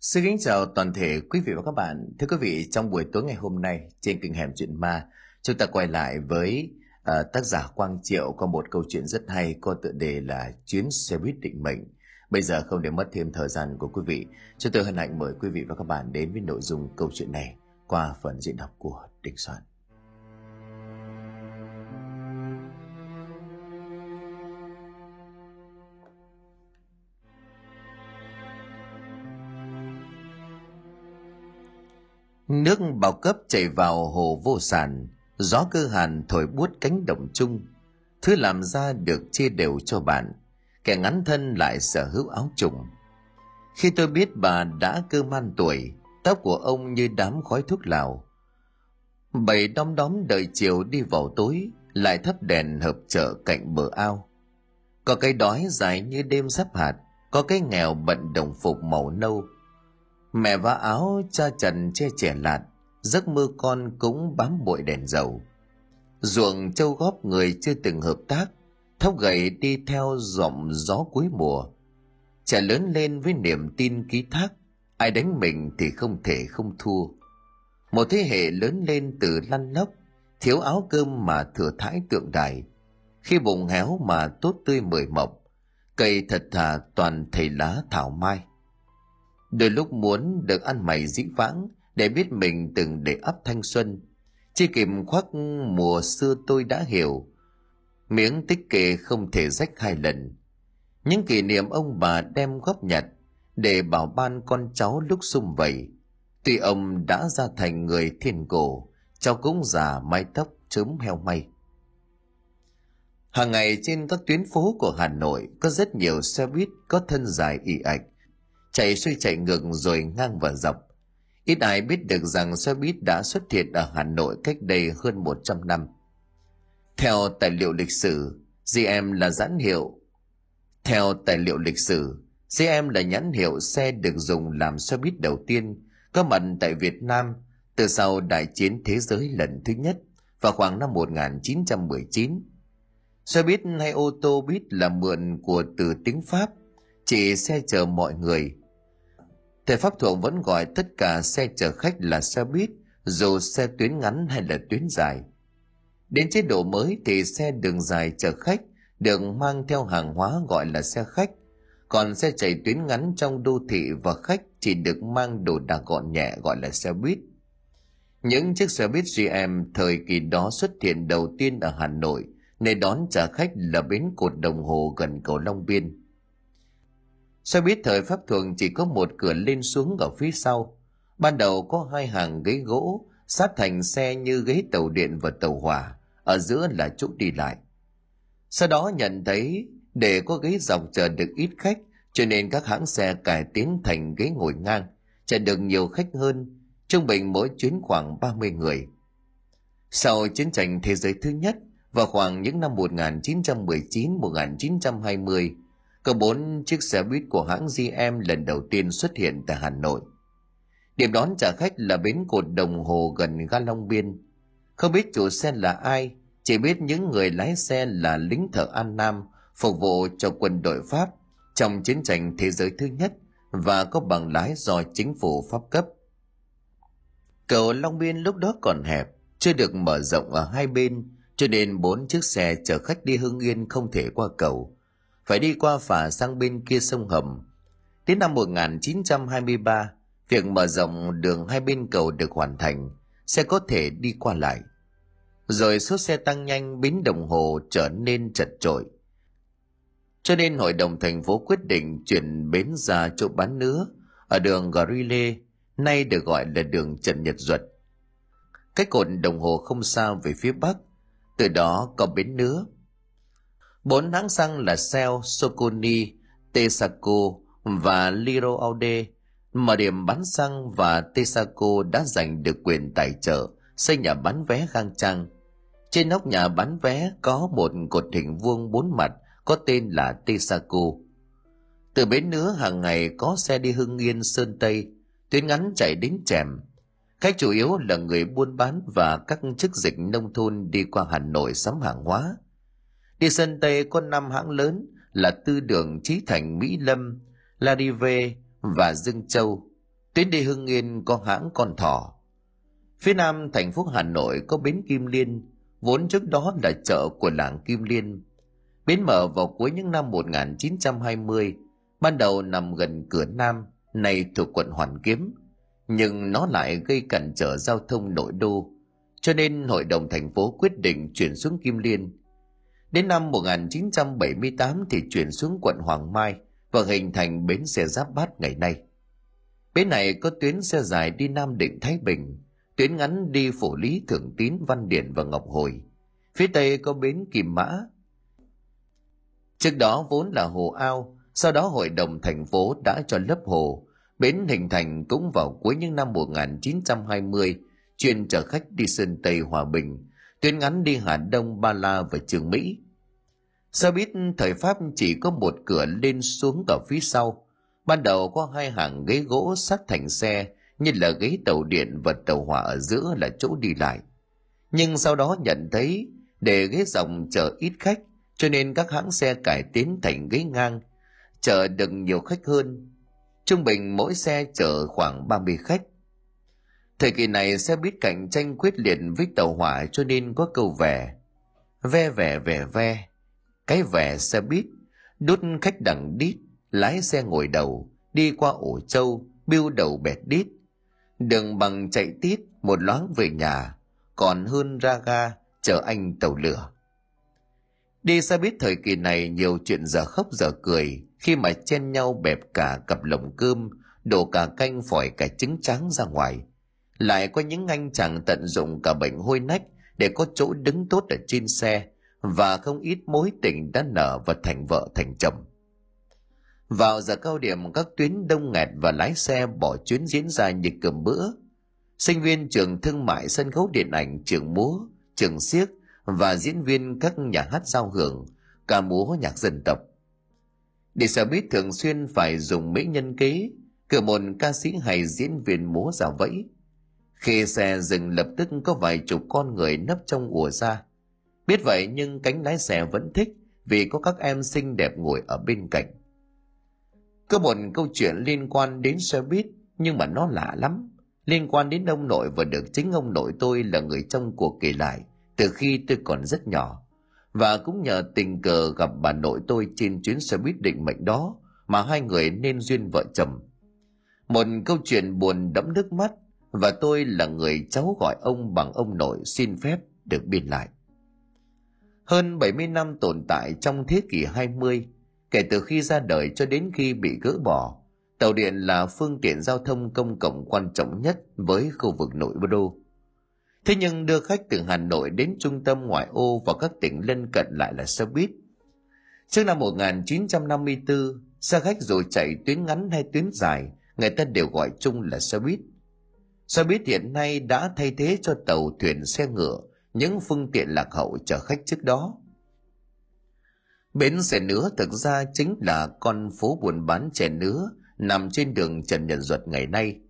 Xin kính chào toàn thể quý vị và các bạn. Thưa quý vị, trong buổi tối ngày hôm nay trên kênh Hẻm Chuyện Ma, chúng ta quay lại với uh, tác giả Quang Triệu có một câu chuyện rất hay có tựa đề là Chuyến xe buýt định mệnh. Bây giờ không để mất thêm thời gian của quý vị, chúng tôi hân hạnh mời quý vị và các bạn đến với nội dung câu chuyện này qua phần diễn đọc của Đình Soạn. Nước bao cấp chảy vào hồ vô sản, gió cơ hàn thổi buốt cánh đồng chung. Thứ làm ra được chia đều cho bạn, kẻ ngắn thân lại sở hữu áo trùng. Khi tôi biết bà đã cơ man tuổi, tóc của ông như đám khói thuốc lào. Bầy đom đóm đợi chiều đi vào tối, lại thắp đèn hợp chợ cạnh bờ ao. Có cây đói dài như đêm sắp hạt, có cái nghèo bận đồng phục màu nâu, Mẹ vá áo cha trần che trẻ lạt, giấc mơ con cũng bám bụi đèn dầu. Ruộng châu góp người chưa từng hợp tác, thóc gậy đi theo giọng gió cuối mùa. Trẻ lớn lên với niềm tin ký thác, ai đánh mình thì không thể không thua. Một thế hệ lớn lên từ lăn lóc, thiếu áo cơm mà thừa thãi tượng đài. Khi bụng héo mà tốt tươi mười mộc, cây thật thà toàn thầy lá thảo mai đôi lúc muốn được ăn mày dĩ vãng để biết mình từng để ấp thanh xuân. Chi kịp khoác mùa xưa tôi đã hiểu, miếng tích kệ không thể rách hai lần. Những kỷ niệm ông bà đem góp nhặt để bảo ban con cháu lúc sum vầy. Tuy ông đã ra thành người thiên cổ, cháu cũng già mái tóc chớm heo may. Hàng ngày trên các tuyến phố của hà nội có rất nhiều xe buýt có thân dài ị ạch chạy xoay chạy ngược rồi ngang và dọc. Ít ai biết được rằng xe buýt đã xuất hiện ở Hà Nội cách đây hơn 100 năm. Theo tài liệu lịch sử, GM là nhãn hiệu. Theo tài liệu lịch sử, GM là nhãn hiệu xe được dùng làm xe buýt đầu tiên có mặt tại Việt Nam từ sau Đại chiến Thế giới lần thứ nhất vào khoảng năm 1919. Xe buýt hay ô tô buýt là mượn của từ tiếng Pháp, chỉ xe chở mọi người, Thầy Pháp Thuộc vẫn gọi tất cả xe chở khách là xe buýt, dù xe tuyến ngắn hay là tuyến dài. Đến chế độ mới thì xe đường dài chở khách được mang theo hàng hóa gọi là xe khách, còn xe chạy tuyến ngắn trong đô thị và khách chỉ được mang đồ đạc gọn nhẹ gọi là xe buýt. Những chiếc xe buýt GM thời kỳ đó xuất hiện đầu tiên ở Hà Nội, nơi đón trả khách là bến cột đồng hồ gần cầu Long Biên. Xe buýt thời Pháp thường chỉ có một cửa lên xuống ở phía sau. Ban đầu có hai hàng ghế gỗ, sát thành xe như ghế tàu điện và tàu hỏa, ở giữa là chỗ đi lại. Sau đó nhận thấy để có ghế dọc chờ được ít khách, cho nên các hãng xe cải tiến thành ghế ngồi ngang, chờ được nhiều khách hơn, trung bình mỗi chuyến khoảng 30 người. Sau chiến tranh thế giới thứ nhất, vào khoảng những năm 1919-1920, có bốn chiếc xe buýt của hãng GM lần đầu tiên xuất hiện tại Hà Nội. Điểm đón trả khách là bến cột đồng hồ gần ga Long Biên. Không biết chủ xe là ai, chỉ biết những người lái xe là lính thợ An Nam phục vụ cho quân đội Pháp trong chiến tranh thế giới thứ nhất và có bằng lái do chính phủ Pháp cấp. Cầu Long Biên lúc đó còn hẹp, chưa được mở rộng ở hai bên, cho nên bốn chiếc xe chở khách đi Hưng Yên không thể qua cầu phải đi qua phà sang bên kia sông Hầm. Đến năm 1923, việc mở rộng đường hai bên cầu được hoàn thành, sẽ có thể đi qua lại. Rồi số xe tăng nhanh bến đồng hồ trở nên chật trội. Cho nên hội đồng thành phố quyết định chuyển bến ra chỗ bán nứa ở đường Grile, nay được gọi là đường Trần Nhật Duật. Cách cột đồng hồ không xa về phía bắc, từ đó có bến nứa Bốn hãng xăng là Shell, Soconi, Texaco và Liro Aude. Mở điểm bán xăng và Texaco đã giành được quyền tài trợ xây nhà bán vé khang trang. Trên nóc nhà bán vé có một cột hình vuông bốn mặt có tên là Texaco. Từ bến nữa hàng ngày có xe đi Hưng Yên Sơn Tây, tuyến ngắn chạy đến Trèm. Khách chủ yếu là người buôn bán và các chức dịch nông thôn đi qua Hà Nội sắm hàng hóa – Đi sân Tây có năm hãng lớn là Tư Đường, Trí Thành, Mỹ Lâm, Larive và Dương Châu. tuyến đi Hưng Yên có hãng Con Thỏ. Phía nam thành phố Hà Nội có bến Kim Liên, vốn trước đó là chợ của làng Kim Liên. Bến mở vào cuối những năm 1920, ban đầu nằm gần cửa Nam, nay thuộc quận Hoàn Kiếm, nhưng nó lại gây cản trở giao thông nội đô, cho nên Hội đồng thành phố quyết định chuyển xuống Kim Liên. Đến năm 1978 thì chuyển xuống quận Hoàng Mai và hình thành bến xe giáp bát ngày nay. Bến này có tuyến xe dài đi Nam Định Thái Bình, tuyến ngắn đi Phổ Lý Thượng Tín Văn Điển và Ngọc Hồi. Phía Tây có bến Kim Mã. Trước đó vốn là hồ ao, sau đó hội đồng thành phố đã cho lấp hồ, bến hình thành cũng vào cuối những năm 1920, chuyên chở khách đi Sơn Tây Hòa Bình, tuyến ngắn đi Hà Đông, Ba La và Trường Mỹ. Xe buýt thời Pháp chỉ có một cửa lên xuống ở phía sau, ban đầu có hai hàng ghế gỗ sắt thành xe như là ghế tàu điện và tàu hỏa ở giữa là chỗ đi lại. Nhưng sau đó nhận thấy để ghế dòng chở ít khách cho nên các hãng xe cải tiến thành ghế ngang chở được nhiều khách hơn. Trung bình mỗi xe chở khoảng 30 khách. Thời kỳ này xe buýt cạnh tranh quyết liệt với tàu hỏa cho nên có câu vẻ. Ve vẻ vẻ ve, cái vẻ xe buýt, đút khách đằng đít, lái xe ngồi đầu, đi qua ổ trâu, biêu đầu bẹt đít. Đường bằng chạy tít, một loáng về nhà, còn hơn ra ga, chờ anh tàu lửa. Đi xe buýt thời kỳ này nhiều chuyện giờ khóc giờ cười khi mà chen nhau bẹp cả cặp lồng cơm, đổ cả canh phỏi cả trứng trắng ra ngoài. Lại có những anh chàng tận dụng cả bệnh hôi nách để có chỗ đứng tốt ở trên xe và không ít mối tình đã nở và thành vợ thành chồng. Vào giờ cao điểm các tuyến đông nghẹt và lái xe bỏ chuyến diễn ra như cơm bữa. Sinh viên trường thương mại sân khấu điện ảnh trường múa, trường siếc và diễn viên các nhà hát giao hưởng, ca múa nhạc dân tộc. Để xe buýt thường xuyên phải dùng mỹ nhân kế, cửa môn ca sĩ hay diễn viên múa giả vẫy. Khi xe dừng lập tức có vài chục con người nấp trong ùa ra. Biết vậy nhưng cánh lái xe vẫn thích vì có các em xinh đẹp ngồi ở bên cạnh. Có một câu chuyện liên quan đến xe buýt, nhưng mà nó lạ lắm. Liên quan đến ông nội và được chính ông nội tôi là người trong cuộc kể lại từ khi tôi còn rất nhỏ. Và cũng nhờ tình cờ gặp bà nội tôi trên chuyến xe buýt định mệnh đó mà hai người nên duyên vợ chồng. Một câu chuyện buồn đẫm nước mắt và tôi là người cháu gọi ông bằng ông nội xin phép được biên lại. Hơn 70 năm tồn tại trong thế kỷ 20, kể từ khi ra đời cho đến khi bị gỡ bỏ, tàu điện là phương tiện giao thông công cộng quan trọng nhất với khu vực nội đô. Thế nhưng đưa khách từ Hà Nội đến trung tâm ngoại ô và các tỉnh lân cận lại là xe buýt. Trước năm 1954, xe khách dù chạy tuyến ngắn hay tuyến dài, người ta đều gọi chung là xe buýt. Xe buýt hiện nay đã thay thế cho tàu thuyền xe ngựa, những phương tiện lạc hậu chở khách trước đó. Bến xe nứa thực ra chính là con phố buôn bán chè nứa nằm trên đường Trần Nhật Duật ngày nay.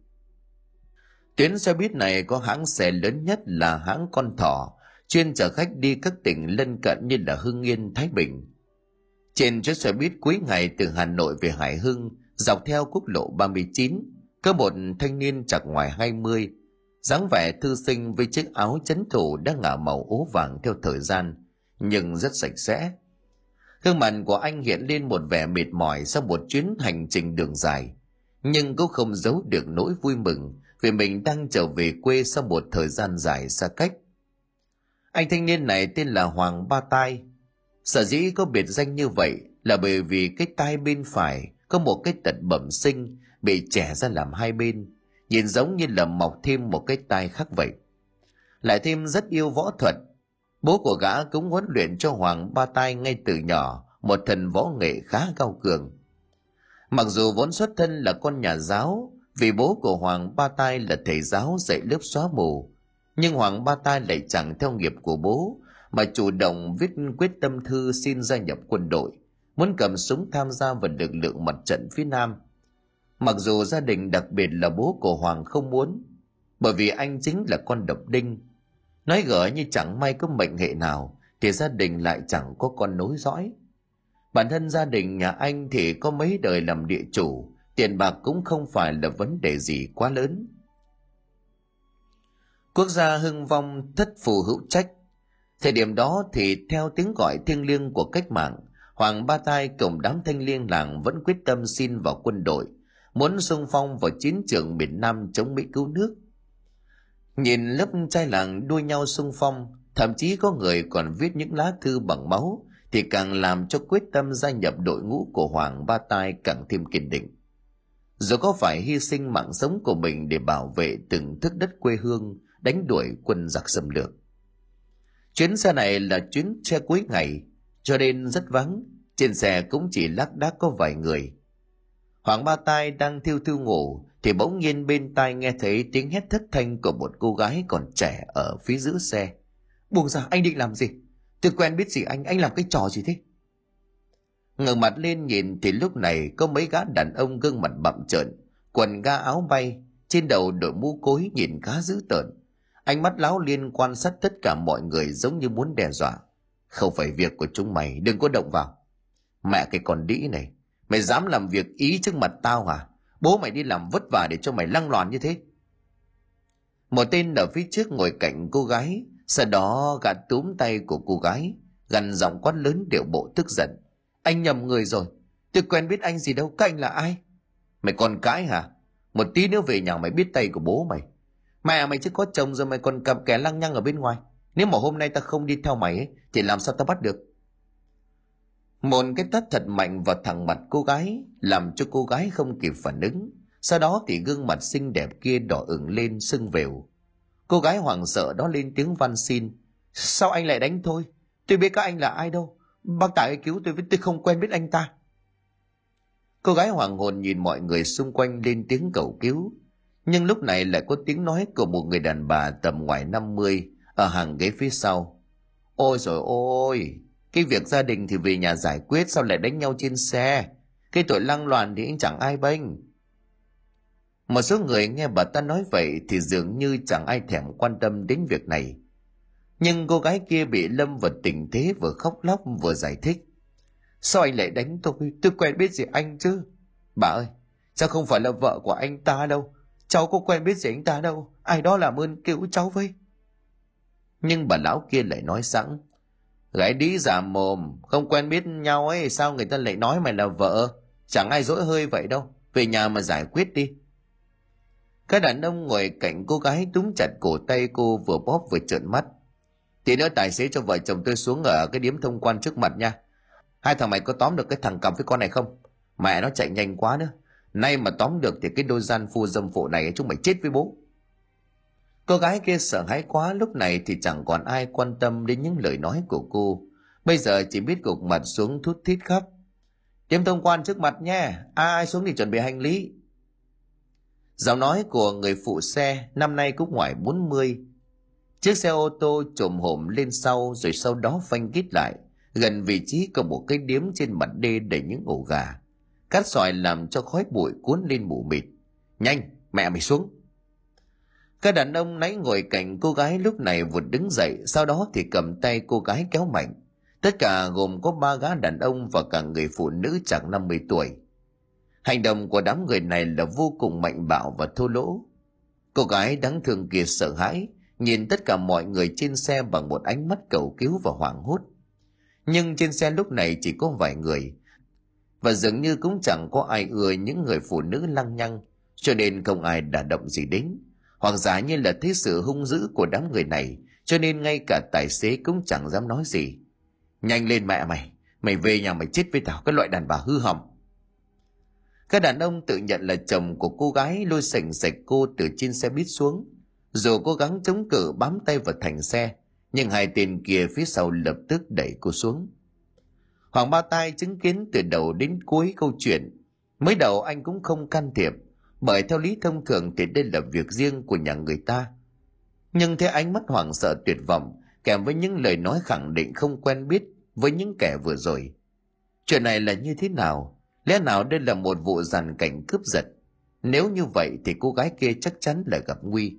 Tuyến xe buýt này có hãng xe lớn nhất là hãng Con Thỏ, chuyên chở khách đi các tỉnh lân cận như là Hưng Yên, Thái Bình. Trên chiếc xe buýt cuối ngày từ Hà Nội về Hải Hưng, dọc theo quốc lộ 39, có một thanh niên chặt ngoài 20, dáng vẻ thư sinh với chiếc áo chấn thủ đã ngả màu ố vàng theo thời gian, nhưng rất sạch sẽ. Gương mặt của anh hiện lên một vẻ mệt mỏi sau một chuyến hành trình đường dài, nhưng cũng không giấu được nỗi vui mừng vì mình đang trở về quê sau một thời gian dài xa cách. Anh thanh niên này tên là Hoàng Ba Tai. Sở dĩ có biệt danh như vậy là bởi vì cái tai bên phải có một cái tật bẩm sinh bị trẻ ra làm hai bên, nhìn giống như là mọc thêm một cái tai khác vậy. Lại thêm rất yêu võ thuật, bố của gã cũng huấn luyện cho Hoàng Ba Tai ngay từ nhỏ một thần võ nghệ khá cao cường. Mặc dù vốn xuất thân là con nhà giáo, vì bố của Hoàng Ba Tai là thầy giáo dạy lớp xóa mù, nhưng Hoàng Ba Tai lại chẳng theo nghiệp của bố, mà chủ động viết quyết tâm thư xin gia nhập quân đội, muốn cầm súng tham gia vào lực lượng mặt trận phía Nam. Mặc dù gia đình đặc biệt là bố của Hoàng không muốn, bởi vì anh chính là con độc đinh. Nói gỡ như chẳng may có mệnh hệ nào, thì gia đình lại chẳng có con nối dõi. Bản thân gia đình nhà anh thì có mấy đời làm địa chủ, tiền bạc cũng không phải là vấn đề gì quá lớn quốc gia hưng vong thất phù hữu trách thời điểm đó thì theo tiếng gọi thiêng liêng của cách mạng hoàng ba tai cùng đám thanh liêng làng vẫn quyết tâm xin vào quân đội muốn xung phong vào chiến trường miền nam chống mỹ cứu nước. Nhìn lớp trai làng đua nhau xung phong, thậm chí có người còn viết những lá thư bằng máu, thì càng làm cho quyết tâm gia nhập đội ngũ của hoàng ba tai càng thêm kiên định. Dù có phải hy sinh mạng sống của mình để bảo vệ từng thức đất quê hương, đánh đuổi quân giặc xâm lược. Chuyến xe này là chuyến xe cuối ngày, cho nên rất vắng, trên xe cũng chỉ lác đác có vài người hoàng ba tai đang thiêu thiêu ngủ, thì bỗng nhiên bên tai nghe thấy tiếng hét thất thanh của một cô gái còn trẻ ở phía giữa xe. Buông ra anh định làm gì? Tôi quen biết gì anh? Anh làm cái trò gì thế? Ngẩng mặt lên nhìn, thì lúc này có mấy gã đàn ông gương mặt bặm trợn, quần ga áo bay, trên đầu đội mũ cối nhìn khá dữ tợn. Ánh mắt láo liên quan sát tất cả mọi người giống như muốn đe dọa. Không phải việc của chúng mày, đừng có động vào. Mẹ cái con đĩ này mày dám làm việc ý trước mặt tao hả bố mày đi làm vất vả để cho mày lăng loàn như thế. Một tên ở phía trước ngồi cạnh cô gái sau đó gạt túm tay của cô gái gằn giọng quát lớn điệu bộ tức giận. Anh nhầm người rồi. Tôi quen biết anh gì đâu các anh là ai? Mày còn cãi hả? Một tí nữa về nhà mày biết tay của bố mày. Mẹ mày chứ có chồng rồi mày còn cầm kẻ lăng nhăng ở bên ngoài. Nếu mà hôm nay ta không đi theo mày ấy, thì làm sao ta bắt được? Một cái tát thật mạnh vào thẳng mặt cô gái làm cho cô gái không kịp phản ứng. Sau đó thì gương mặt xinh đẹp kia đỏ ửng lên sưng vều cô gái hoảng sợ đó lên tiếng van xin. Sao anh lại đánh tôi? Tôi biết các anh là ai đâu. Bác tài cứu tôi với tôi không quen biết anh ta. Cô gái hoàng hồn nhìn mọi người xung quanh lên tiếng cầu cứu. Nhưng lúc này lại có tiếng nói của một người đàn bà tầm ngoài 50 ở hàng ghế phía sau. Ôi rồi ôi, cái việc gia đình thì về nhà giải quyết sao lại đánh nhau trên xe? Cái tội lăng loàn thì anh chẳng ai bênh. Một số người nghe bà ta nói vậy thì dường như chẳng ai thèm quan tâm đến việc này. Nhưng cô gái kia bị lâm vào tình thế vừa khóc lóc vừa giải thích. Sao anh lại đánh tôi? Tôi quen biết gì anh chứ? Bà ơi, sao không phải là vợ của anh ta đâu? Cháu có quen biết gì anh ta đâu. Ai đó làm ơn cứu cháu với. Nhưng bà lão kia lại nói sẵn. Gái đi giả mồm, không quen biết nhau ấy, sao người ta lại nói mày là vợ? Chẳng ai dỗi hơi vậy đâu. Về nhà mà giải quyết đi. Các đàn ông ngồi cạnh cô gái túm chặt cổ tay cô vừa bóp vừa trợn mắt. Tí nữa tài xế cho vợ chồng tôi xuống ở cái điếm thông quan trước mặt nha. Hai thằng mày có tóm được cái thằng cầm với con này không? Mẹ nó chạy nhanh quá nữa. Nay mà tóm được thì cái đôi gian phu dâm phụ này chúng mày chết với bố. Cô gái kia sợ hãi quá lúc này thì chẳng còn ai quan tâm đến những lời nói của cô. Bây giờ chỉ biết gục mặt xuống thút thít khóc. Tiêm thông quan trước mặt nha, ai xuống thì chuẩn bị hành lý. Giọng nói của người phụ xe năm nay cũng ngoài 40. Chiếc xe ô tô trồm hổm lên sau rồi sau đó phanh kít lại, gần vị trí có một cái điếm trên mặt đê đầy những ổ gà. Cát sỏi làm cho khói bụi cuốn lên mù mịt. Nhanh, mẹ mày xuống. Các đàn ông nãy ngồi cạnh cô gái lúc này vụt đứng dậy, sau đó thì cầm tay cô gái kéo mạnh. Tất cả gồm có ba gã đàn ông và cả người phụ nữ chẳng 50 tuổi. Hành động của đám người này là vô cùng mạnh bạo và thô lỗ. Cô gái đáng thương kia sợ hãi, nhìn tất cả mọi người trên xe bằng một ánh mắt cầu cứu và hoảng hốt. Nhưng trên xe lúc này chỉ có vài người, và dường như cũng chẳng có ai ưa những người phụ nữ lăng nhăng, cho nên không ai đả động gì đến. Hoặc giả như là thấy sự hung dữ của đám người này, cho nên ngay cả tài xế cũng chẳng dám nói gì. Nhanh lên mẹ mày, mày về nhà mày chết với tao cái loại đàn bà hư hỏng. Các đàn ông tự nhận là chồng của cô gái lôi sành sạch cô từ trên xe buýt xuống. Dù cố gắng chống cự bám tay vào thành xe, nhưng hai tên kia phía sau lập tức đẩy cô xuống. Hoàng Ba Tai chứng kiến từ đầu đến cuối câu chuyện. Mới đầu anh cũng không can thiệp, bởi theo lý thông thường thì đây là việc riêng của nhà người ta. Nhưng thấy ánh mắt hoảng sợ tuyệt vọng, kèm với những lời nói khẳng định không quen biết với những kẻ vừa rồi. Chuyện này là như thế nào? Lẽ nào đây là một vụ giàn cảnh cướp giật? Nếu như vậy thì cô gái kia chắc chắn là gặp nguy.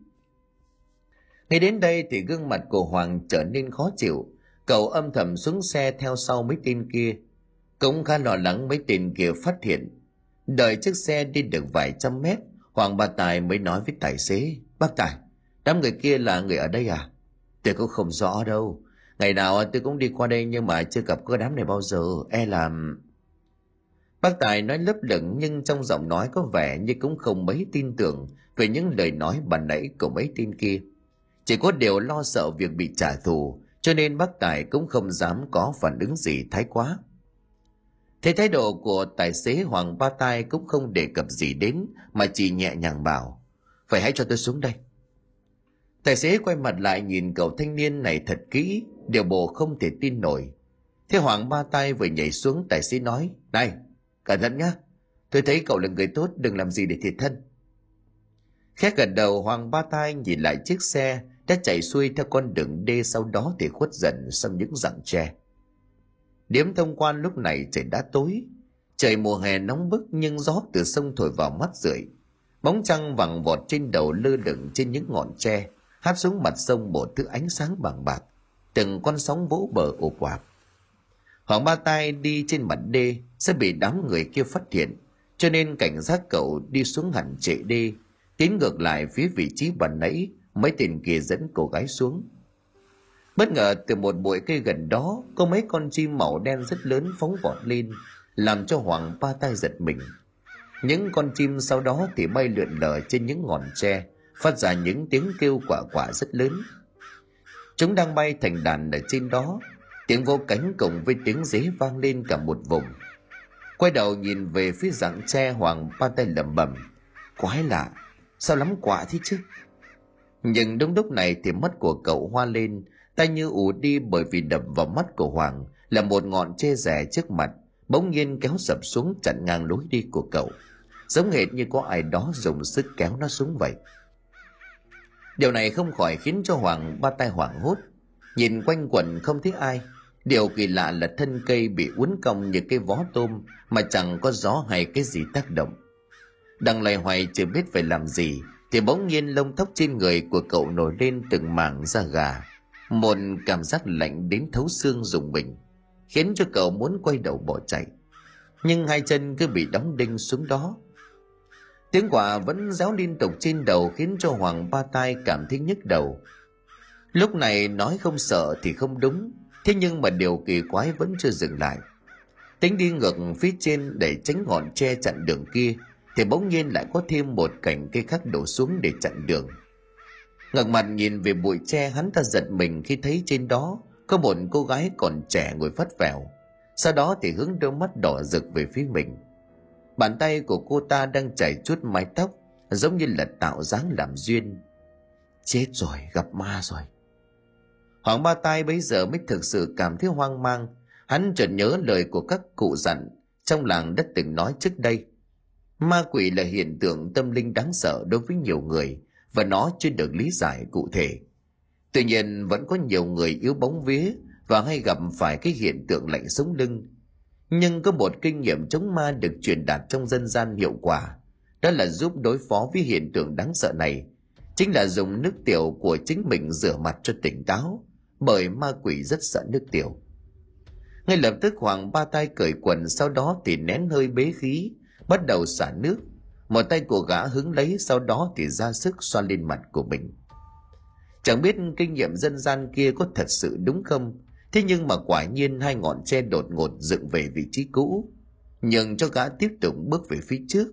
Ngay đến đây thì gương mặt của Hoàng trở nên khó chịu. Cậu âm thầm xuống xe theo sau mấy tên kia. Cũng khá lo lắng mấy tên kia phát hiện đợi chiếc xe đi được vài trăm mét, hoàng ba tài mới nói với tài xế, bác tài, đám người kia là người ở đây à? Tôi cũng không rõ đâu. Ngày nào tôi cũng đi qua đây nhưng mà chưa gặp cái đám này bao giờ. E là bác tài nói lấp lửng nhưng trong giọng nói có vẻ như cũng không mấy tin tưởng về những lời nói bàn nãy của mấy tin kia. Chỉ có điều lo sợ việc bị trả thù, cho nên bác tài cũng không dám có phản ứng gì thái quá thế thái độ của tài xế Hoàng Ba Tai cũng không đề cập gì đến, mà chỉ nhẹ nhàng bảo, phải hãy cho tôi xuống đây. Tài xế quay mặt lại nhìn cậu thanh niên này thật kỹ, điều bộ không thể tin nổi. Thế hoàng ba tay vừa nhảy xuống, tài xế nói, này, cẩn thận nhá, tôi thấy cậu là người tốt, đừng làm gì để thiệt thân. Khét gần đầu, hoàng ba tay nhìn lại chiếc xe đã chạy xuôi theo con đường đê sau đó thì khuất dần sau những rặng tre điếm thông quan lúc này trời đã tối. Trời mùa hè nóng bức nhưng gió từ sông thổi vào mắt rượi. Bóng trăng vàng vọt trên đầu lơ lửng trên những ngọn tre, hát xuống mặt sông một thứ ánh sáng bằng bạc. Từng con sóng vỗ bờ ồ quạp hoàng ba tay đi trên mặt đê sẽ bị đám người kia phát hiện, cho nên cảnh giác cậu đi xuống hẳn trệ đê, tiến ngược lại phía vị trí bàn nãy, mấy tên kia dẫn cô gái xuống bất ngờ từ một bụi cây gần đó, có mấy con chim màu đen rất lớn phóng vọt lên, làm cho hoàng ba tay giật mình. Những con chim sau đó thì bay lượn lờ trên những ngọn tre, phát ra những tiếng kêu quả quả rất lớn. Chúng đang bay thành đàn ở trên đó, tiếng vô cánh cùng với tiếng dế vang lên cả một vùng. Quay đầu nhìn về phía dạng tre, hoàng ba tay lẩm bẩm, quái lạ, sao lắm quả thế chứ? Nhưng đúng lúc này thì mắt của cậu hoa lên tay như ù đi bởi vì đập vào mắt của hoàng, là một ngọn che rẻ trước mặt, bỗng nhiên kéo sập xuống chặn ngang lối đi của cậu. Giống hệt như có ai đó dùng sức kéo nó xuống vậy. Điều này không khỏi khiến cho hoàng ba tay hoảng hốt. Nhìn quanh quẩn không thấy ai, điều kỳ lạ là thân cây bị uốn cong như cái vó tôm mà chẳng có gió hay cái gì tác động. Đang loay hoay chưa biết phải làm gì, thì bỗng nhiên lông tóc trên người của cậu nổi lên từng mảng da gà một cảm giác lạnh đến thấu xương dùng mình, khiến cho cậu muốn quay đầu bỏ chạy. Nhưng hai chân cứ bị đóng đinh xuống đó. Tiếng quả vẫn réo liên tục trên đầu khiến cho hoàng ba tai cảm thấy nhức đầu. Lúc này nói không sợ thì không đúng, thế nhưng mà điều kỳ quái vẫn chưa dừng lại. Tính đi ngược phía trên để tránh ngọn tre chặn đường kia, thì bỗng nhiên lại có thêm một cành cây khác đổ xuống để chặn đường ngẩng mặt nhìn về bụi tre, hắn ta giật mình khi thấy trên đó có một cô gái còn trẻ ngồi phất vẻo. Sau đó thì hướng đôi mắt đỏ rực về phía mình. Bàn tay của cô ta đang chảy chút mái tóc, giống như là tạo dáng làm duyên. Chết rồi, gặp ma rồi. Hoàng ba tai bấy giờ mới thực sự cảm thấy hoang mang. Hắn chợt nhớ lời của các cụ dặn trong làng đất từng nói trước đây. Ma quỷ là hiện tượng tâm linh đáng sợ đối với nhiều người và nó chưa được lý giải cụ thể. Tuy nhiên, vẫn có nhiều người yếu bóng vía và hay gặp phải cái hiện tượng lạnh sống lưng. Nhưng có một kinh nghiệm chống ma được truyền đạt trong dân gian hiệu quả, đó là giúp đối phó với hiện tượng đáng sợ này. Chính là dùng nước tiểu của chính mình rửa mặt cho tỉnh táo, bởi ma quỷ rất sợ nước tiểu. Ngay lập tức hoàng ba tay cởi quần, sau đó thì nén hơi bế khí, bắt đầu xả nước một tay của gã hứng lấy, sau đó thì ra sức xoa lên mặt của mình. Chẳng biết kinh nghiệm dân gian kia có thật sự đúng không? Thế nhưng mà quả nhiên hai ngọn tre đột ngột dựng về vị trí cũ. Nhường cho gã tiếp tục bước về phía trước.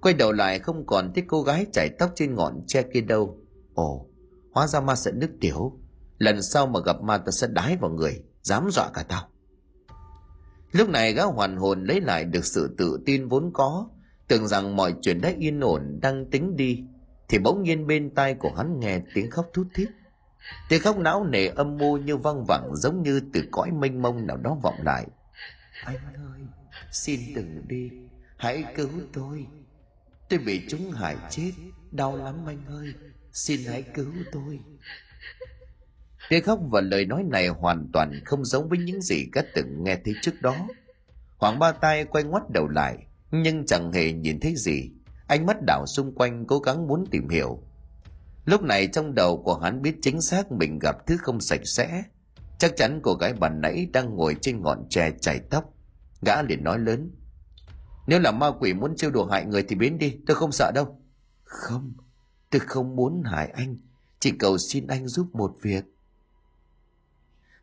Quay đầu lại không còn thấy cô gái chải tóc trên ngọn tre kia đâu. Ồ, hóa ra ma sợ nước tiểu. Lần sau mà gặp ma ta sẽ đái vào người, dám dọa cả tao. Lúc này gã hoàn hồn lấy lại được sự tự tin vốn có tưởng rằng mọi chuyện đã yên ổn, đang tính đi, thì bỗng nhiên bên tai của hắn nghe tiếng khóc thút thít. Tiếng khóc não nề âm mưu như văng vẳng, giống như từ cõi mênh mông nào đó vọng lại. Anh ơi, xin đừng đi, hãy cứu tôi. Tôi bị chúng hại chết, đau lắm anh ơi, xin hãy cứu tôi. Tiếng khóc và lời nói này hoàn toàn không giống với những gì gã từng nghe thấy trước đó. Hoàng ba tay quay ngoắt đầu lại nhưng chẳng hề nhìn thấy gì. Ánh mắt đảo xung quanh cố gắng muốn tìm hiểu. Lúc này trong đầu của hắn biết chính xác mình gặp thứ không sạch sẽ. Chắc chắn cô gái bàn nãy đang ngồi trên ngọn tre chảy tóc. Gã liền nói lớn Nếu là ma quỷ muốn trêu đùa hại người thì biến đi, tôi không sợ đâu. Không, tôi không muốn hại anh, chỉ cầu xin anh giúp một việc.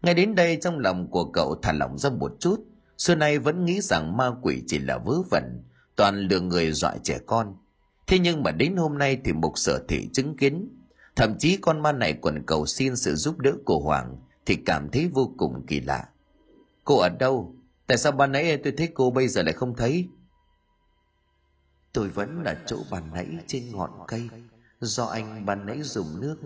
Ngay đến đây trong lòng của cậu thả lỏng ra một chút, xưa nay vẫn nghĩ rằng ma quỷ chỉ là vớ vẩn, toàn lừa người dọa trẻ con. Thế nhưng mà đến hôm nay thì mục sở thị chứng kiến, thậm chí con ma này còn cầu xin sự giúp đỡ của Hoàng thì cảm thấy vô cùng kỳ lạ. Cô ở đâu? Tại sao ban nãy tôi thấy cô bây giờ lại không thấy? Tôi vẫn ở chỗ ban nãy trên ngọn cây, do anh ban nãy dùng nước...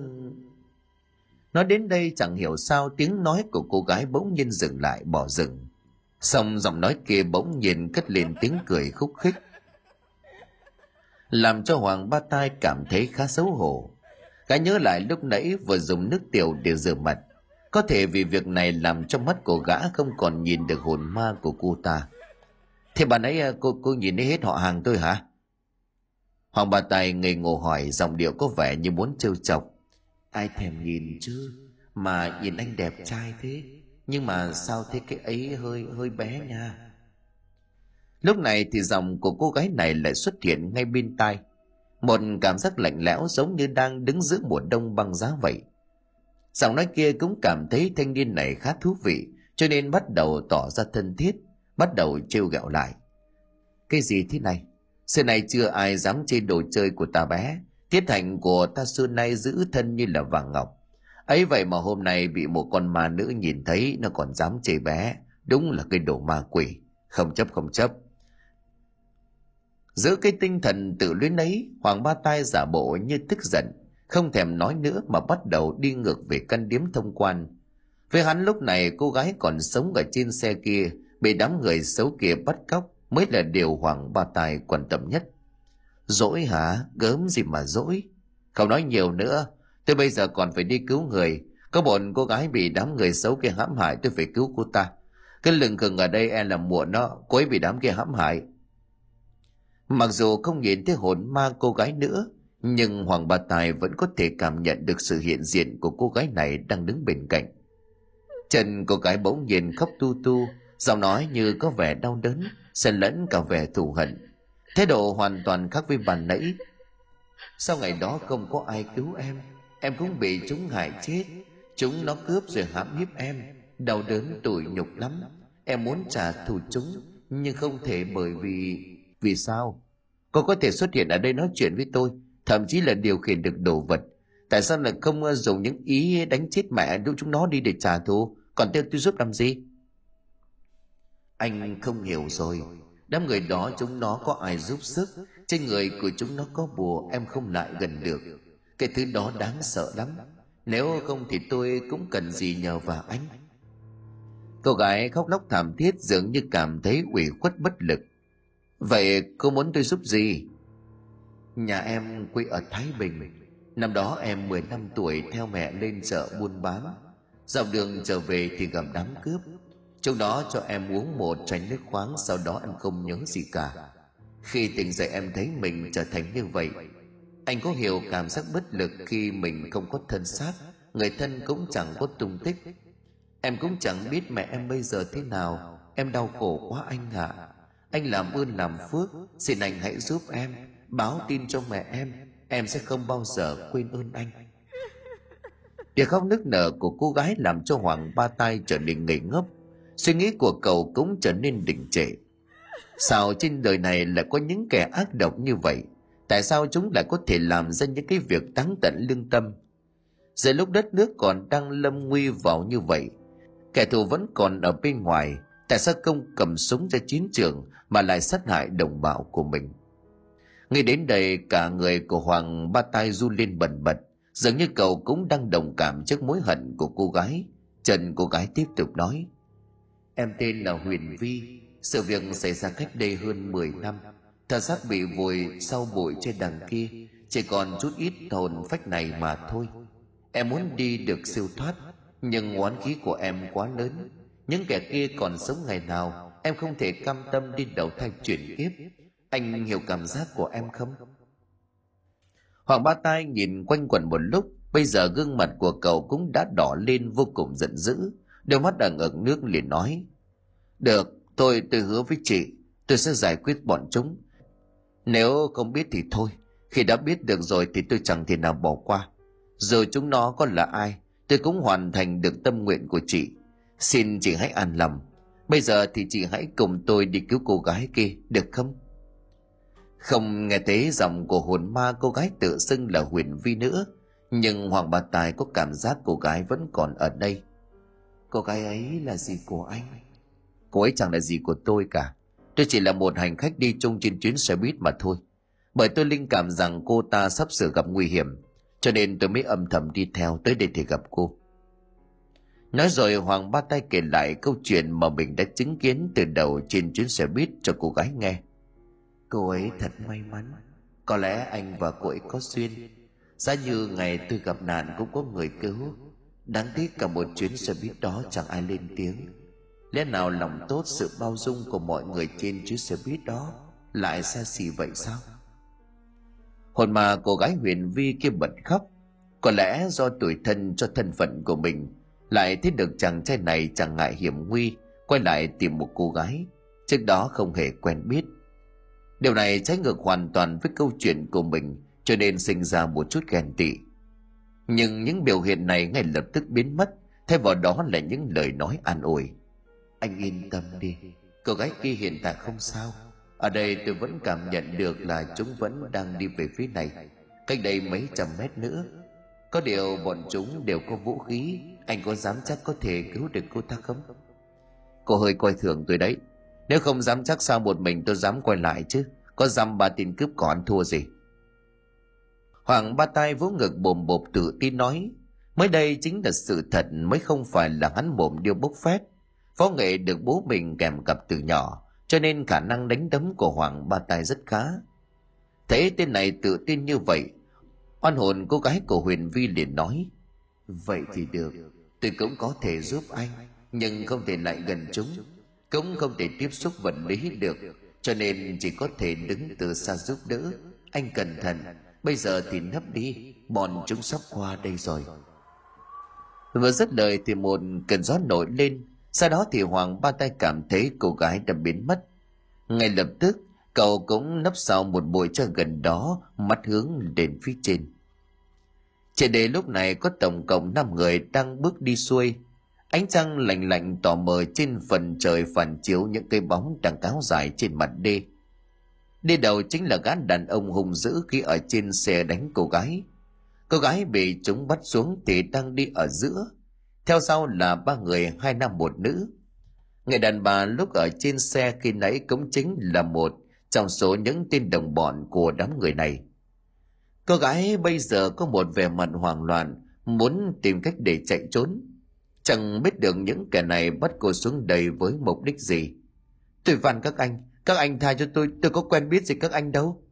Nói đến đây chẳng hiểu sao tiếng nói của cô gái bỗng nhiên dừng lại bỏ dừng. Xong giọng nói kia bỗng nhiên cất lên tiếng cười khúc khích. Làm cho Hoàng Ba Tai cảm thấy khá xấu hổ. Gã nhớ lại lúc nãy vừa dùng nước tiểu để rửa mặt. Có thể vì việc này làm cho mắt của gã không còn nhìn được hồn ma của cô ta. Thế bà nãy cô cô nhìn thấy hết họ hàng tôi hả? Hoàng bà Tài ngây ngô hỏi giọng điệu có vẻ như muốn trêu chọc. Ai thèm nhìn chứ, mà nhìn anh đẹp trai thế. Nhưng mà sao thế cái ấy hơi hơi bé nha. Lúc này thì giọng của cô gái này lại xuất hiện ngay bên tai. Một cảm giác lạnh lẽo giống như đang đứng giữa mùa đông băng giá vậy. Giọng nói kia cũng cảm thấy thanh niên này khá thú vị, cho nên bắt đầu tỏ ra thân thiết, bắt đầu trêu ghẹo lại. Cái gì thế này? Xưa nay chưa ai dám chơi đồ chơi của ta bé. Tiết thành của ta xưa nay giữ thân như là vàng ngọc ấy vậy mà hôm nay bị một con ma nữ nhìn thấy nó còn dám chê bé. Đúng là cái đồ ma quỷ. Không chấp không chấp. giữ cái tinh thần tự luyến ấy, Hoàng Ba Tai giả bộ như tức giận, không thèm nói nữa mà bắt đầu đi ngược về căn điếm thông quan. Với hắn lúc này cô gái còn sống ở trên xe kia, bị đám người xấu kia bắt cóc, mới là điều Hoàng Ba Tài quan tâm nhất. Dỗi hả? Gớm gì mà dỗi? Không nói nhiều nữa, tôi bây giờ còn phải đi cứu người. Có bọn cô gái bị đám người xấu kia hãm hại tôi phải cứu cô ta. Cái lừng khừng ở đây em làm muộn nó, cô ấy bị đám kia hãm hại. Mặc dù không nhìn thấy hồn ma cô gái nữa, nhưng Hoàng Ba Tài vẫn có thể cảm nhận được sự hiện diện của cô gái này đang đứng bên cạnh. Chân cô gái bỗng nhiên khóc tu tu, giọng nói như có vẻ đau đớn, xen lẫn cả vẻ thù hận thái độ hoàn toàn khác với bàn nãy sau ngày đó không có ai cứu em em cũng bị chúng hại chết. Chúng nó cướp rồi hãm hiếp em. Đau đớn tủi nhục lắm. Em muốn trả thù chúng, nhưng không thể bởi vì vì sao? Cô có thể xuất hiện ở đây nói chuyện với tôi, thậm chí là điều khiển được đồ vật. Tại sao lại không ờ, dùng những ý đánh chết mẹ đưa chúng nó đi để trả thù? Còn tiêu tôi giúp làm gì? Anh không hiểu rồi. Đám người đó chúng nó có ai giúp sức? Trên người của chúng nó có bùa, em không lại gần được cái thứ đó đáng sợ lắm. Nếu không thì tôi cũng cần gì nhờ vào anh. Cô gái khóc lóc thảm thiết dường như cảm thấy ủy khuất bất lực. Vậy cô muốn tôi giúp gì? Nhà em quê ở thái bình. Năm đó em 15 tuổi, theo mẹ lên chợ buôn bán. Dọc đường trở về thì gặp đám cướp. Trong đó cho em uống một chai nước khoáng, Sau đó em không nhớ gì cả. Khi tỉnh dậy em thấy mình trở thành như vậy anh có hiểu cảm giác bất lực Khi mình không có thân xác? Người thân cũng chẳng có tung tích. Em cũng chẳng biết mẹ em bây giờ thế nào. Em đau khổ quá anh ạ. À. Anh làm ơn làm phước. Xin anh hãy giúp em. Báo tin cho mẹ em. Em sẽ không bao giờ quên ơn anh. Tiếng khóc nức nở của cô gái làm cho Hoàng ba tay trở nên ngây ngốc. Suy nghĩ của cậu cũng trở nên đình trệ. Sao trên đời này lại có những kẻ ác độc như vậy? Tại sao chúng lại có thể làm ra những cái việc đáng tận lương tâm? Giờ lúc đất nước còn đang lâm nguy vào như vậy kẻ thù vẫn còn ở bên ngoài tại sao công cầm súng ra chiến trường mà lại sát hại đồng bào của mình? Nghe đến đây cả người của hoàng ba tai run lên bần bật dường như cậu cũng đang đồng cảm trước mối hận của cô gái. Trần cô gái tiếp tục nói Em tên là Huyền Vi, sự việc xảy ra cách đây hơn 10 năm. Thật xác bị vùi sau bụi trên đằng kia, chỉ còn chút ít hồn phách này mà thôi. Em muốn đi được siêu thoát, nhưng oán khí của em quá lớn. Những kẻ kia còn sống ngày nào, em không thể cam tâm đi đầu thai chuyển kiếp. Anh hiểu cảm giác của em không? Hoàng Ba Tai nhìn quanh quẩn một lúc, bây giờ gương mặt của cậu cũng đã đỏ lên vô cùng giận dữ đôi mắt đang ẩn nước liền nói được tôi tôi hứa với chị tôi sẽ giải quyết bọn chúng nếu không biết thì thôi, khi đã biết được rồi thì tôi chẳng thể nào bỏ qua. Rồi chúng nó có là ai, tôi cũng hoàn thành được tâm nguyện của chị. Xin chị hãy an lòng. Bây giờ thì chị hãy cùng tôi đi cứu cô gái kia, được không? Không nghe thấy giọng của hồn ma cô gái tự xưng là huyền vi nữa, nhưng hoàng bà tài có cảm giác cô gái vẫn còn ở đây. Cô gái ấy là gì của anh? Cô ấy chẳng là gì của tôi cả tôi chỉ là một hành khách đi chung trên chuyến xe buýt mà thôi. Bởi tôi linh cảm rằng cô ta sắp sửa gặp nguy hiểm, cho nên tôi mới âm thầm đi theo tới đây để gặp cô. Nói rồi hoàng ba tay kể lại câu chuyện mà mình đã chứng kiến từ đầu trên chuyến xe buýt cho cô gái nghe. Cô ấy thật may mắn. Có lẽ anh và cô ấy có duyên. Giá như ngày tôi gặp nạn cũng có người cứu. Đáng tiếc cả một chuyến xe buýt đó chẳng ai lên tiếng lẽ nào lòng tốt sự bao dung của mọi người trên chứ xe buýt đó lại xa xỉ vậy sao? Hồn mà cô gái huyền vi kia bật khóc. Có lẽ do tuổi thân cho thân phận của mình, lại thấy được chàng trai này chẳng ngại hiểm nguy, quay lại tìm một cô gái trước đó không hề quen biết. Điều này trái ngược hoàn toàn với câu chuyện của mình, cho nên sinh ra một chút ghen tị. Nhưng những biểu hiện này ngay lập tức biến mất, thay vào đó là những lời nói an ủi anh yên tâm đi. Cô gái kia hiện tại không sao. Ở đây tôi vẫn cảm nhận được là chúng vẫn đang đi về phía này. Cách đây mấy trăm mét nữa. Có điều bọn chúng đều có vũ khí. Anh có dám chắc có thể cứu được cô ta không? Cô hơi coi thường tôi đấy. Nếu không dám chắc sao một mình tôi dám quay lại chứ? Có dăm ba tin cướp còn thua gì? Hoàng ba tay vỗ ngực bồm bộp tự tin nói, mới đây chính là sự thật, mới không phải là hắn mồm điêu bốc phét phó nghệ được bố mình kèm cặp từ nhỏ, cho nên khả năng đánh đấm của hoàng ba tay rất khá. Thế tên này tự tin như vậy, oan hồn cô gái của huyền vi liền nói, vậy thì được, tôi cũng có thể giúp anh, nhưng không thể lại gần chúng, cũng không thể tiếp xúc vật lý được, cho nên chỉ có thể đứng từ xa giúp đỡ. Anh cẩn thận, bây giờ thì nấp đi, bọn chúng sắp qua đây rồi. Vừa dứt lời thì một cơn gió nổi lên sau đó thì hoàng ba tay cảm thấy cô gái đã biến mất. Ngay lập tức, cậu cũng nấp sau một bụi cho gần đó, mắt hướng đến phía trên. Trên đề lúc này có tổng cộng 5 người đang bước đi xuôi. Ánh trăng lạnh lạnh tỏ mờ trên phần trời phản chiếu những cây bóng đang cáo dài trên mặt đê. Đi đầu chính là gã đàn ông hung dữ khi ở trên xe đánh cô gái. Cô gái bị chúng bắt xuống thì đang đi ở giữa theo sau là ba người, hai nam, một nữ. Người đàn bà lúc ở trên xe khi nãy cũng chính là một trong số những tên đồng bọn của đám người này. Cô gái bây giờ có một vẻ mặt hoảng loạn, muốn tìm cách để chạy trốn. Chẳng biết được những kẻ này bắt cô xuống đây với mục đích gì. Tôi van các anh các anh tha cho tôi tôi có quen biết gì các anh đâu.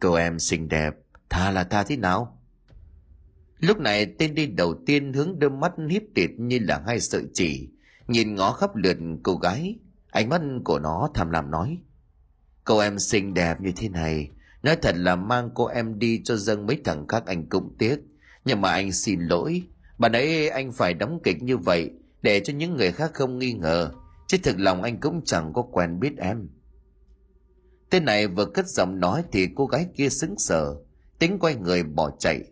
Cô em xinh đẹp, tha là tha thế nào? Lúc này tên đi đầu tiên hướng đôi mắt hiếp tịt như là hai sợi chỉ. Nhìn ngó khắp lượt cô gái, ánh mắt của nó tham lam nói cô em xinh đẹp như thế này, nói thật là mang cô em đi cho dân mấy thằng khác anh cũng tiếc. Nhưng mà anh xin lỗi bà nãy anh phải đóng kịch như vậy để cho những người khác không nghi ngờ. Chứ thực lòng anh cũng chẳng có quen biết em. Tên này vừa cất giọng nói thì cô gái kia sững sờ, tính quay người bỏ chạy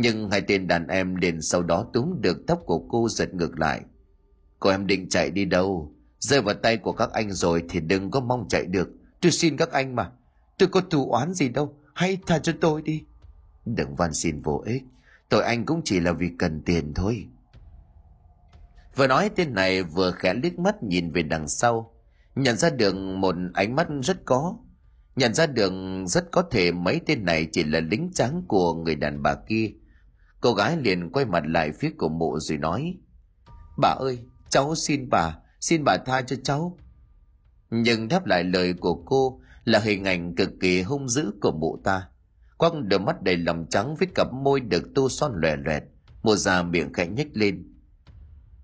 nhưng hai tên đàn em liền sau đó túm được tóc của cô giật ngược lại. Cô em định chạy đi đâu? Rơi vào tay của các anh rồi thì đừng có mong chạy được. Tôi xin các anh mà. Tôi có thù oán gì đâu. Hãy tha cho tôi đi. Đừng van xin vô ích. Tội anh cũng chỉ là vì cần tiền thôi. Vừa nói tên này vừa khẽ liếc mắt nhìn về đằng sau. Nhận ra được một ánh mắt rất có. Nhận ra được rất có thể mấy tên này chỉ là lính trắng của người đàn bà kia cô gái liền quay mặt lại phía của mộ rồi nói, bà ơi, cháu xin bà xin bà tha cho cháu. Nhưng đáp lại lời của cô là hình ảnh cực kỳ hung dữ của mụ ta. Quăng đôi mắt đầy lòng trắng với cặp môi được tô son lòe loẹt, mụ già miệng khẽ nhếch lên.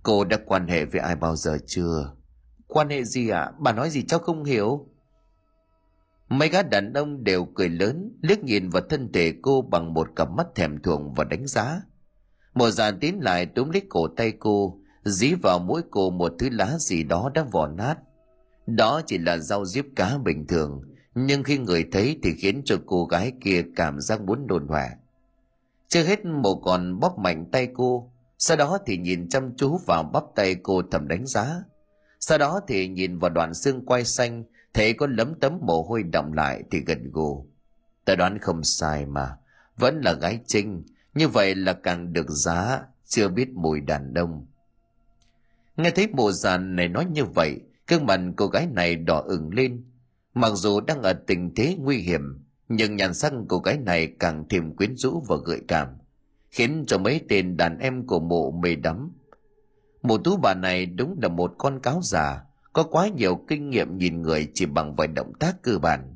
Cô đã quan hệ với ai bao giờ chưa? Quan hệ gì ạ? À? bà nói gì cháu không hiểu mấy gã đàn ông đều cười lớn, liếc nhìn vào thân thể cô bằng một cặp mắt thèm thuồng và đánh giá. Một già tiến lại túm lấy cổ tay cô, dí vào mũi cô một thứ lá gì đó đã vỏ nát. Đó chỉ là rau diếp cá bình thường, nhưng khi người thấy thì khiến cho cô gái kia cảm giác muốn đồn hỏa chưa hết một còn bóp mạnh tay cô, sau đó thì nhìn chăm chú vào bắp tay cô thầm đánh giá. Sau đó thì nhìn vào đoạn xương quay xanh thấy có lấm tấm mồ hôi đọng lại thì gần gù. Ta đoán không sai mà, vẫn là gái trinh. Như vậy là càng được giá, chưa biết mùi đàn đông. Nghe thấy bộ giàn này nói như vậy, gương mặt cô gái này đỏ ửng lên. Mặc dù đang ở tình thế nguy hiểm, nhưng nhàn sắc cô gái này càng thêm quyến rũ và gợi cảm, khiến cho mấy tên đàn em của mộ mê đắm. Mộ tú bà này đúng là một con cáo già có quá nhiều kinh nghiệm nhìn người chỉ bằng vài động tác cơ bản.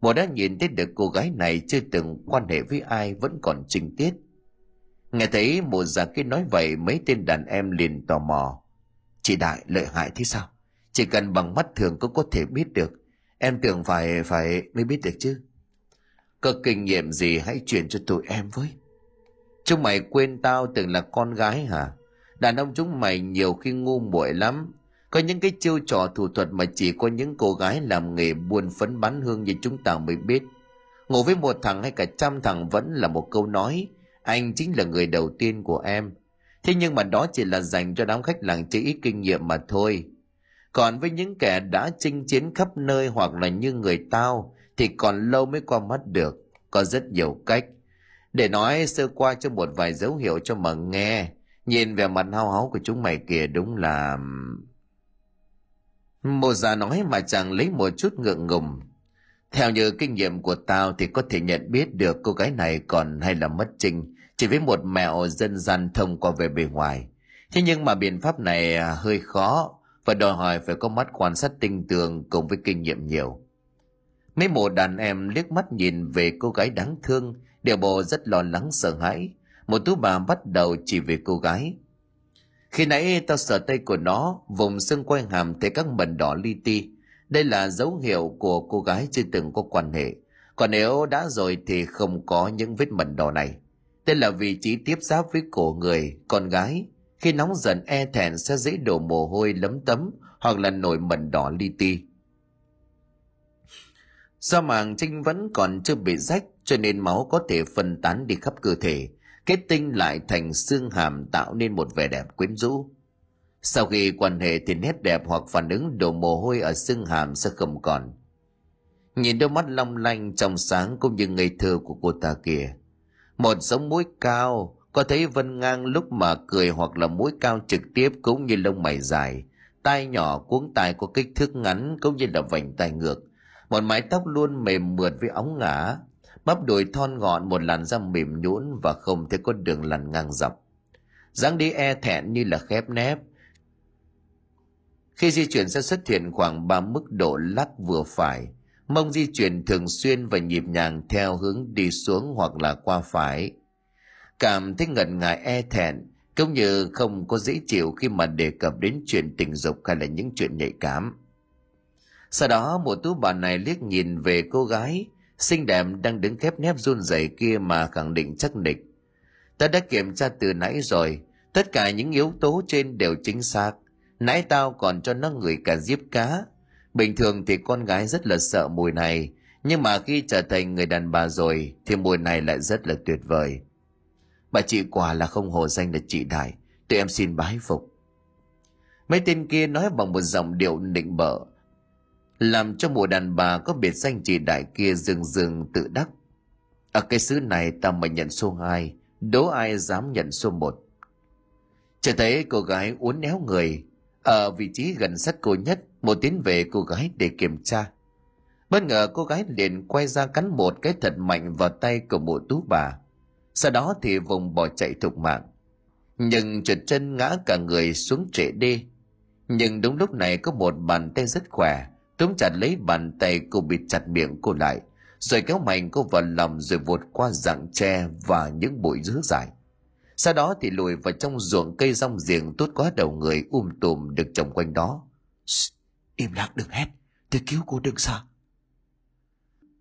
Mộ đã nhìn thấy được cô gái này chưa từng quan hệ với ai vẫn còn trinh tiết. Nghe thấy mộ già kia nói vậy, mấy tên đàn em liền tò mò. Chị đại lợi hại thế sao? Chỉ cần bằng mắt thường cũng có thể biết được. Em tưởng phải phải mới biết được chứ. Có kinh nghiệm gì hãy truyền cho tụi em với. Chúng mày quên tao từng là con gái hả? Đàn ông chúng mày nhiều khi ngu muội lắm có những cái chiêu trò thủ thuật mà chỉ có những cô gái làm nghề buôn phấn bán hương như chúng ta mới biết. Ngủ với một thằng hay cả trăm thằng vẫn là một câu nói, anh chính là người đầu tiên của em. Thế nhưng mà đó chỉ là dành cho đám khách làng chơi ít kinh nghiệm mà thôi. Còn với những kẻ đã chinh chiến khắp nơi hoặc là như người tao, thì còn lâu mới qua mắt được, có rất nhiều cách. Để nói sơ qua cho một vài dấu hiệu cho mà nghe, nhìn về mặt hao háo của chúng mày kìa đúng là Mô già nói mà chẳng lấy một chút ngượng ngùng. Theo như kinh nghiệm của tao thì có thể nhận biết được cô gái này còn hay là mất trinh, chỉ với một mẹo dân gian thông qua về bề ngoài. Thế nhưng mà biện pháp này à, hơi khó và đòi hỏi phải có mắt quan sát tinh tường cùng với kinh nghiệm nhiều. Mấy mộ đàn em liếc mắt nhìn về cô gái đáng thương, đều bộ rất lo lắng sợ hãi. Một tú bà bắt đầu chỉ về cô gái khi nãy tao sờ tay của nó, vùng xương quay hàm thấy các mẩn đỏ li ti. Đây là dấu hiệu của cô gái chưa từng có quan hệ. Còn nếu đã rồi thì không có những vết mẩn đỏ này. Đây là vị trí tiếp giáp với cổ người, con gái. Khi nóng giận e thẹn sẽ dễ đổ mồ hôi lấm tấm hoặc là nổi mẩn đỏ li ti. Do màng trinh vẫn còn chưa bị rách cho nên máu có thể phân tán đi khắp cơ thể kết tinh lại thành xương hàm tạo nên một vẻ đẹp quyến rũ. Sau khi quan hệ thì nét đẹp hoặc phản ứng đổ mồ hôi ở xương hàm sẽ không còn. Nhìn đôi mắt long lanh trong sáng cũng như ngây thơ của cô ta kìa. Một sống mũi cao, có thấy vân ngang lúc mà cười hoặc là mũi cao trực tiếp cũng như lông mày dài. Tai nhỏ cuống tai có kích thước ngắn cũng như là vành tai ngược. Một mái tóc luôn mềm mượt với óng ngả bắp đùi thon gọn một làn da mềm nhũn và không thấy có đường lằn ngang dọc. Dáng đi e thẹn như là khép nép. Khi di chuyển sẽ xuất hiện khoảng ba mức độ lắc vừa phải. Mông di chuyển thường xuyên và nhịp nhàng theo hướng đi xuống hoặc là qua phải. Cảm thấy ngần ngại e thẹn, cũng như không có dễ chịu khi mà đề cập đến chuyện tình dục hay là những chuyện nhạy cảm. Sau đó, một tú bà này liếc nhìn về cô gái xinh đẹp đang đứng khép nép run rẩy kia mà khẳng định chắc nịch. Ta đã kiểm tra từ nãy rồi, tất cả những yếu tố trên đều chính xác. Nãy tao còn cho nó ngửi cả diếp cá. Bình thường thì con gái rất là sợ mùi này, nhưng mà khi trở thành người đàn bà rồi thì mùi này lại rất là tuyệt vời. Bà chị quả là không hồ danh là chị đại, tụi em xin bái phục. Mấy tên kia nói bằng một giọng điệu nịnh bợ làm cho mùa đàn bà có biệt danh chị đại kia rừng rừng tự đắc. Ở cái xứ này ta mà nhận số 2, đố ai dám nhận số một. Chỉ thấy cô gái uốn éo người ở vị trí gần sát cô nhất một tiến về cô gái để kiểm tra. Bất ngờ cô gái liền quay ra cắn một cái thật mạnh vào tay của mụ tú bà. Sau đó thì vùng bỏ chạy thục mạng. Nhưng trượt chân ngã cả người xuống trệ đê. Nhưng đúng lúc này có một bàn tay rất khỏe túm chặt lấy bàn tay cô bịt chặt miệng cô lại, rồi kéo mạnh cô vào lòng rồi vụt qua rặng tre và những bụi dứa dài. Sau đó thì lùi vào trong ruộng cây rong giềng tốt quá đầu người um tùm được trồng quanh đó. Im lặng đừng hét, tôi cứu cô đừng sợ.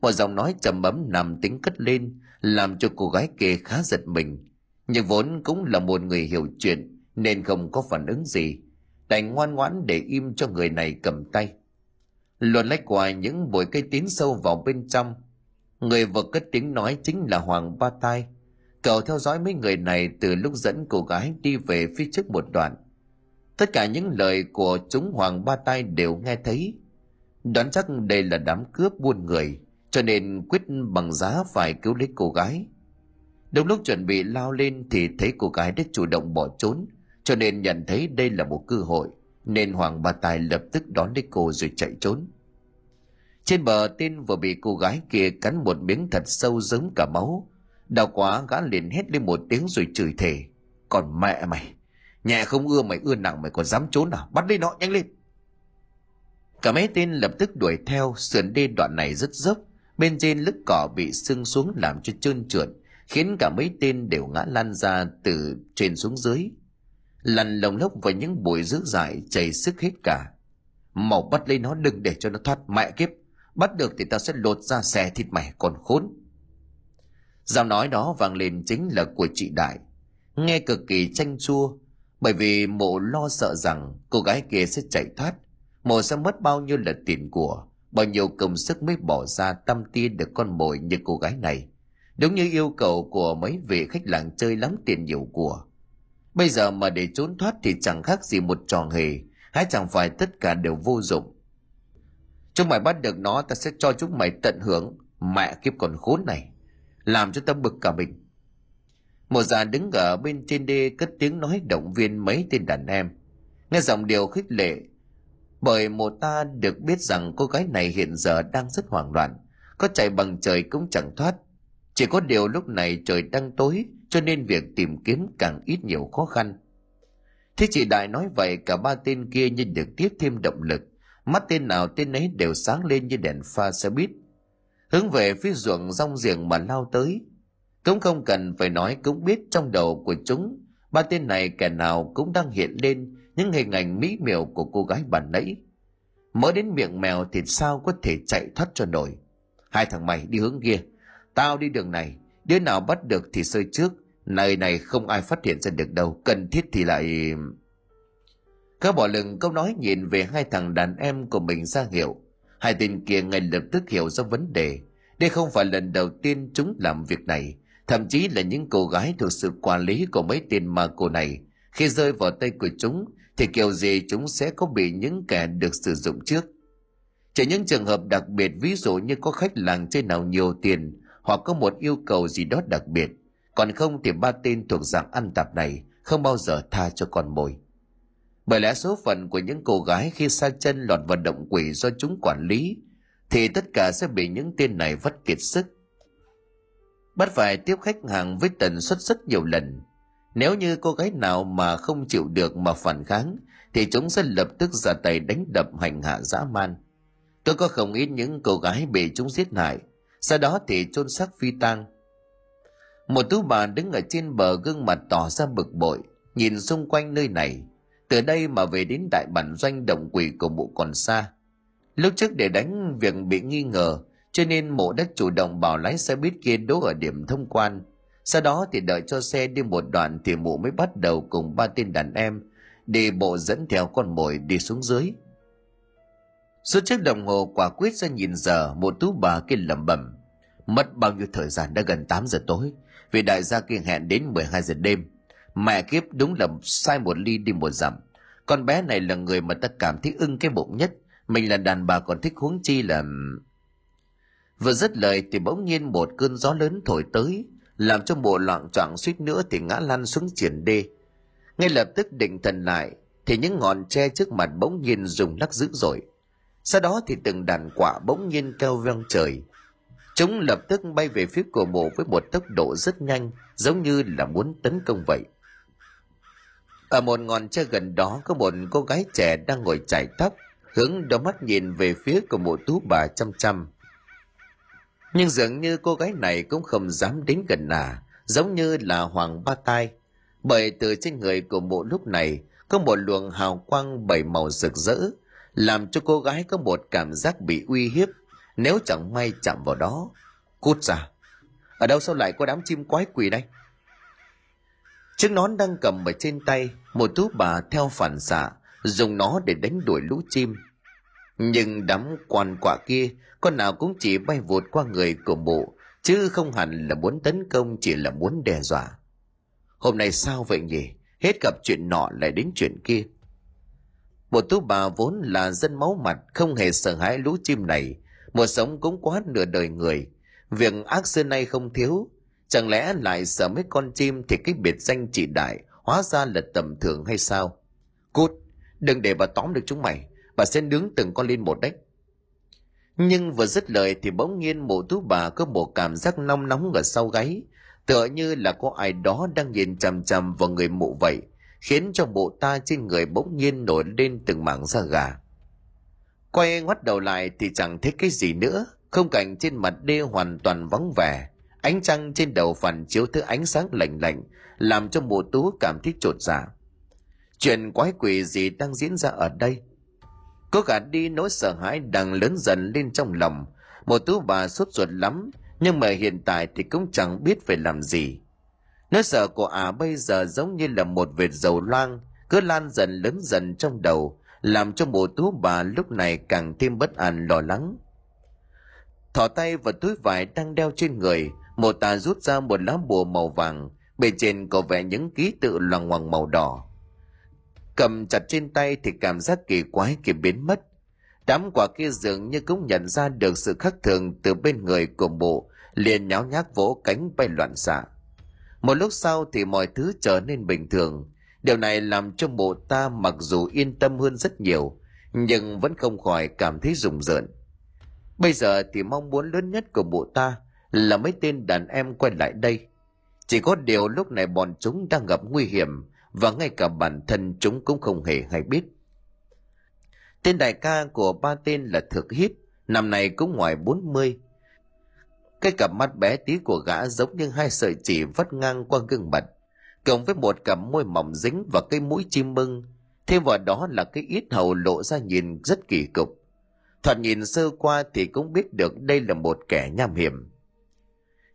Một giọng nói trầm bấm nằm tính cất lên, làm cho cô gái kia khá giật mình. Nhưng vốn cũng là một người hiểu chuyện, nên không có phản ứng gì. Đành ngoan ngoãn để im cho người này cầm tay luồn lách qua những bụi cây tín sâu vào bên trong. Người vừa cất tiếng nói chính là hoàng ba tai cậu theo dõi mấy người này từ lúc dẫn cô gái đi về phía trước một đoạn. Tất cả những lời của chúng hoàng ba tai đều nghe thấy. Đoán chắc đây là đám cướp buôn người, cho nên quyết bằng giá phải cứu lấy cô gái. Đúng lúc chuẩn bị lao lên thì thấy cô gái đã chủ động bỏ trốn, cho nên nhận thấy đây là một cơ hội nên hoàng ba tài lập tức đón lấy cô rồi chạy trốn. Trên bờ, tên vừa bị cô gái kia cắn một miếng thật sâu giống cả máu. Đau quá, gã liền hét lên một tiếng rồi chửi thề. Còn mẹ mày nhà không ưa mày, ưa nặng mày, còn dám trốn à? Bắt lấy nó, nhanh lên! Cả mấy tên lập tức đuổi theo, sườn đê đoạn này rất dốc. Bên trên lức cỏ bị sưng xuống làm cho trơn trượt, khiến cả mấy tên đều ngã lăn ra từ trên xuống dưới lăn lồng lốc vào những bụi dữ dại chảy sức hết cả. Mau bắt lấy nó đừng để cho nó thoát mẹ kiếp. Bắt được thì tao sẽ lột ra xẻ thịt mày còn khốn. Giọng nói đó vang lên chính là của chị đại. Nghe cực kỳ chanh chua, bởi vì mộ lo sợ rằng cô gái kia sẽ chạy thoát. Mộ sẽ mất bao nhiêu là tiền của, bao nhiêu công sức mới bỏ ra tâm tin được con mồi như cô gái này. Đúng như yêu cầu của mấy vị khách làng chơi lắm tiền nhiều của bây giờ mà để trốn thoát thì chẳng khác gì một trò hề. Hay chẳng phải tất cả đều vô dụng. Chúng mày bắt được nó, ta sẽ cho chúng mày tận hưởng. Mẹ kiếp còn khốn này. Làm cho ta bực cả mình. Một già đứng ở bên trên đê cất tiếng nói động viên mấy tên đàn em. Nghe giọng điều khích lệ. Bởi một ta được biết rằng cô gái này hiện giờ đang rất hoảng loạn. Có chạy bằng trời cũng chẳng thoát. Chỉ có điều lúc này trời đang tối cho nên việc tìm kiếm càng ít nhiều khó khăn. Thế chị đại nói vậy, cả ba tên kia như được tiếp thêm động lực. Mắt tên nào tên ấy đều sáng lên như đèn pha xe buýt. Hướng về phía ruộng rong giềng mà lao tới. Cũng không cần phải nói, cũng biết trong đầu của chúng, ba tên này kẻ nào cũng đang hiện lên những hình ảnh mỹ miều của cô gái bản nãy. Mới đến miệng mèo thì sao có thể chạy thoát cho nổi. Hai thằng mày đi hướng kia, tao đi đường này đứa nào bắt được thì sơi trước, nơi này không ai phát hiện ra được đâu, cần thiết thì lại các bỏ lừng, câu nói nhìn về hai thằng đàn em của mình ra hiệu. Hai tên kia ngay lập tức hiểu ra vấn đề. Đây không phải lần đầu tiên chúng làm việc này, thậm chí là những cô gái thuộc sự quản lý của mấy tên ma cô này. Khi rơi vào tay của chúng, thì kiểu gì chúng sẽ có bị những kẻ được sử dụng trước. Chỉ những trường hợp đặc biệt, ví dụ như có khách làng chơi nào nhiều tiền hoặc có một yêu cầu gì đó đặc biệt. Còn không thì ba tên thuộc dạng ăn tạp này không bao giờ tha cho con mồi. Bởi lẽ số phận của những cô gái khi sa chân lọt vào động quỷ do chúng quản lý, thì tất cả sẽ bị những tên này vất kiệt sức. Bắt phải tiếp khách hàng với tần suất rất nhiều lần. Nếu như cô gái nào mà không chịu được mà phản kháng, thì chúng sẽ lập tức ra tay đánh đập hành hạ dã man. Tôi có không ít những cô gái bị chúng giết hại sau đó thì chôn xác phi tang. Một tú bà đứng ở trên bờ gương mặt tỏ ra bực bội, nhìn xung quanh nơi này. Từ đây mà về đến đại bản doanh động quỷ của mụ còn xa. Lúc trước để đánh việc bị nghi ngờ, cho nên mộ đã chủ động bảo lái xe buýt kia đỗ ở điểm thông quan. Sau đó thì đợi cho xe đi một đoạn thì mụ mới bắt đầu cùng ba tên đàn em đi bộ dẫn theo con mồi đi xuống dưới suốt chiếc đồng hồ quả quyết ra nhìn giờ, một tú bà kia lẩm bẩm, mất bao nhiêu thời gian đã gần 8 giờ tối vì đại gia kia hẹn đến 12 giờ đêm. Mẹ kiếp đúng là sai một ly đi một dặm. Con bé này là người mà ta cảm thấy ưng cái bụng nhất. Mình là đàn bà còn thích huống chi là vừa dứt lời thì bỗng nhiên một cơn gió lớn thổi tới, làm cho bộ loạn choạng suýt nữa thì ngã lăn xuống triển đê. Ngay lập tức định thần lại, thì những ngọn tre trước mặt bỗng nhiên rùng lắc dữ dội sau đó thì từng đàn quả bỗng nhiên cao vang trời. Chúng lập tức bay về phía cổ mộ với một tốc độ rất nhanh, giống như là muốn tấn công vậy. Ở một ngọn tre gần đó có một cô gái trẻ đang ngồi chải tóc, hướng đôi mắt nhìn về phía của mộ tú bà chăm chăm. Nhưng dường như cô gái này cũng không dám đến gần à giống như là hoàng ba tai. Bởi từ trên người của mộ lúc này có một luồng hào quang bảy màu rực rỡ làm cho cô gái có một cảm giác bị uy hiếp, nếu chẳng may chạm vào đó, cút ra. Ở đâu sao lại có đám chim quái quỷ đây? Chiếc nón đang cầm ở trên tay, một tú bà theo phản xạ, dùng nó để đánh đuổi lũ chim. Nhưng đám quan quạ kia, con nào cũng chỉ bay vụt qua người của mụ, chứ không hẳn là muốn tấn công, chỉ là muốn đe dọa. Hôm nay sao vậy nhỉ? Hết gặp chuyện nọ lại đến chuyện kia một tú bà vốn là dân máu mặt, không hề sợ hãi lũ chim này. Một sống cũng quá nửa đời người. Việc ác xưa nay không thiếu. Chẳng lẽ lại sợ mấy con chim thì cái biệt danh chỉ đại hóa ra là tầm thường hay sao? Cút, đừng để bà tóm được chúng mày. Bà sẽ nướng từng con lên một đấy. Nhưng vừa dứt lời thì bỗng nhiên mụ tú bà có một cảm giác nóng nóng ở sau gáy. Tựa như là có ai đó đang nhìn chằm chằm vào người mụ vậy khiến cho bộ ta trên người bỗng nhiên nổi lên từng mảng da gà quay ngoắt đầu lại thì chẳng thấy cái gì nữa không cảnh trên mặt đê hoàn toàn vắng vẻ ánh trăng trên đầu phản chiếu thứ ánh sáng lạnh lạnh làm cho mùa tú cảm thấy trột dạ chuyện quái quỷ gì đang diễn ra ở đây Cô gạt đi nỗi sợ hãi đang lớn dần lên trong lòng. Một tú bà sốt ruột lắm, nhưng mà hiện tại thì cũng chẳng biết phải làm gì. Nỗi sợ của ả à bây giờ giống như là một vệt dầu loang, cứ lan dần lớn dần trong đầu, làm cho bộ tú bà lúc này càng thêm bất an lo lắng. Thỏ tay vào túi vải đang đeo trên người, một tà rút ra một lá bùa màu vàng, bề trên có vẽ những ký tự loằng ngoằng màu đỏ. Cầm chặt trên tay thì cảm giác kỳ quái kỳ biến mất. Đám quả kia dường như cũng nhận ra được sự khác thường từ bên người của bộ liền nháo nhác vỗ cánh bay loạn xạ một lúc sau thì mọi thứ trở nên bình thường điều này làm cho bộ ta mặc dù yên tâm hơn rất nhiều nhưng vẫn không khỏi cảm thấy rùng rợn bây giờ thì mong muốn lớn nhất của bộ ta là mấy tên đàn em quay lại đây chỉ có điều lúc này bọn chúng đang gặp nguy hiểm và ngay cả bản thân chúng cũng không hề hay biết. Tên đại ca của ba tên là Thực Hiếp, năm nay cũng ngoài 40. Cái cặp mắt bé tí của gã giống như hai sợi chỉ vắt ngang qua gương mặt, cộng với một cặp môi mỏng dính và cái mũi chim mưng, thêm vào đó là cái ít hầu lộ ra nhìn rất kỳ cục. Thoạt nhìn sơ qua thì cũng biết được đây là một kẻ nham hiểm.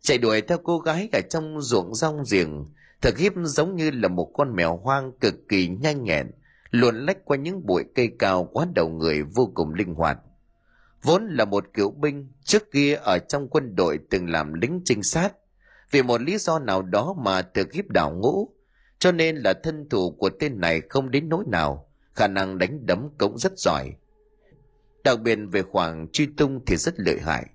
Chạy đuổi theo cô gái cả trong ruộng rong giềng, Thực hiếp giống như là một con mèo hoang cực kỳ nhanh nhẹn, luồn lách qua những bụi cây cao quá đầu người vô cùng linh hoạt. Vốn là một cựu binh, trước kia ở trong quân đội từng làm lính trinh sát. Vì một lý do nào đó mà thực hiếp đảo ngũ, cho nên là thân thủ của tên này không đến nỗi nào, khả năng đánh đấm cũng rất giỏi. Đặc biệt về khoảng truy tung thì rất lợi hại.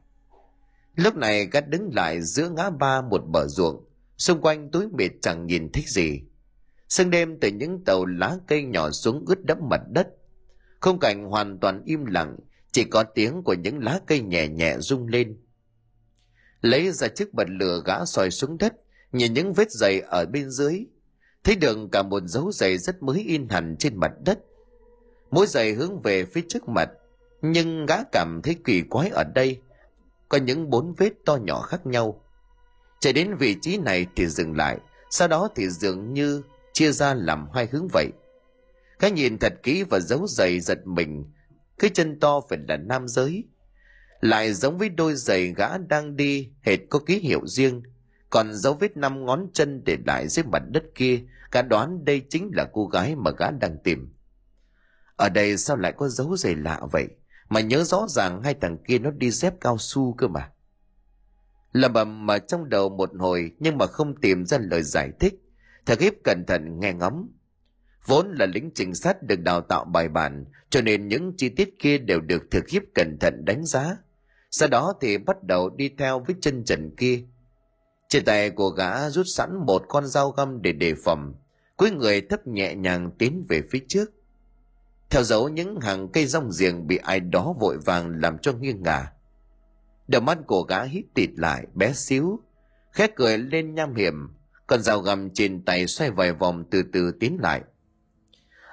Lúc này gắt đứng lại giữa ngã ba một bờ ruộng, xung quanh túi mịt chẳng nhìn thích gì sương đêm từ những tàu lá cây nhỏ xuống ướt đẫm mặt đất khung cảnh hoàn toàn im lặng chỉ có tiếng của những lá cây nhẹ nhẹ rung lên. Lấy ra chiếc bật lửa gã soi xuống đất nhìn những vết giày ở bên dưới. Thấy được cả một dấu giày rất mới in hẳn trên mặt đất. Mỗi giày hướng về phía trước mặt nhưng gã cảm thấy kỳ quái ở đây. Có những bốn vết to nhỏ khác nhau. Chạy đến vị trí này thì dừng lại, sau đó thì dường như chia ra làm hai hướng vậy. Cái nhìn thật kỹ và dấu giày giật mình, cái chân to phải là nam giới. Lại giống với đôi giày gã đang đi, hệt có ký hiệu riêng, còn dấu vết năm ngón chân để lại dưới mặt đất kia, gã đoán đây chính là cô gái mà gã đang tìm. Ở đây sao lại có dấu giày lạ vậy? Mà nhớ rõ ràng hai thằng kia nó đi dép cao su cơ mà lầm bầm mà trong đầu một hồi nhưng mà không tìm ra lời giải thích thật hiếp cẩn thận nghe ngóng vốn là lính trinh sát được đào tạo bài bản cho nên những chi tiết kia đều được thực hiếp cẩn thận đánh giá. Sau đó thì bắt đầu đi theo với chân trần kia. Trên tay của gã rút sẵn một con dao găm để đề phòng. Cuối người thấp nhẹ nhàng tiến về phía trước. Theo dấu những hàng cây rong giềng bị ai đó vội vàng làm cho nghiêng ngả. Đầu mắt của gã hít tịt lại, bé xíu. Khét cười lên nham hiểm, con dao găm trên tay xoay vài vòng từ từ tiến lại.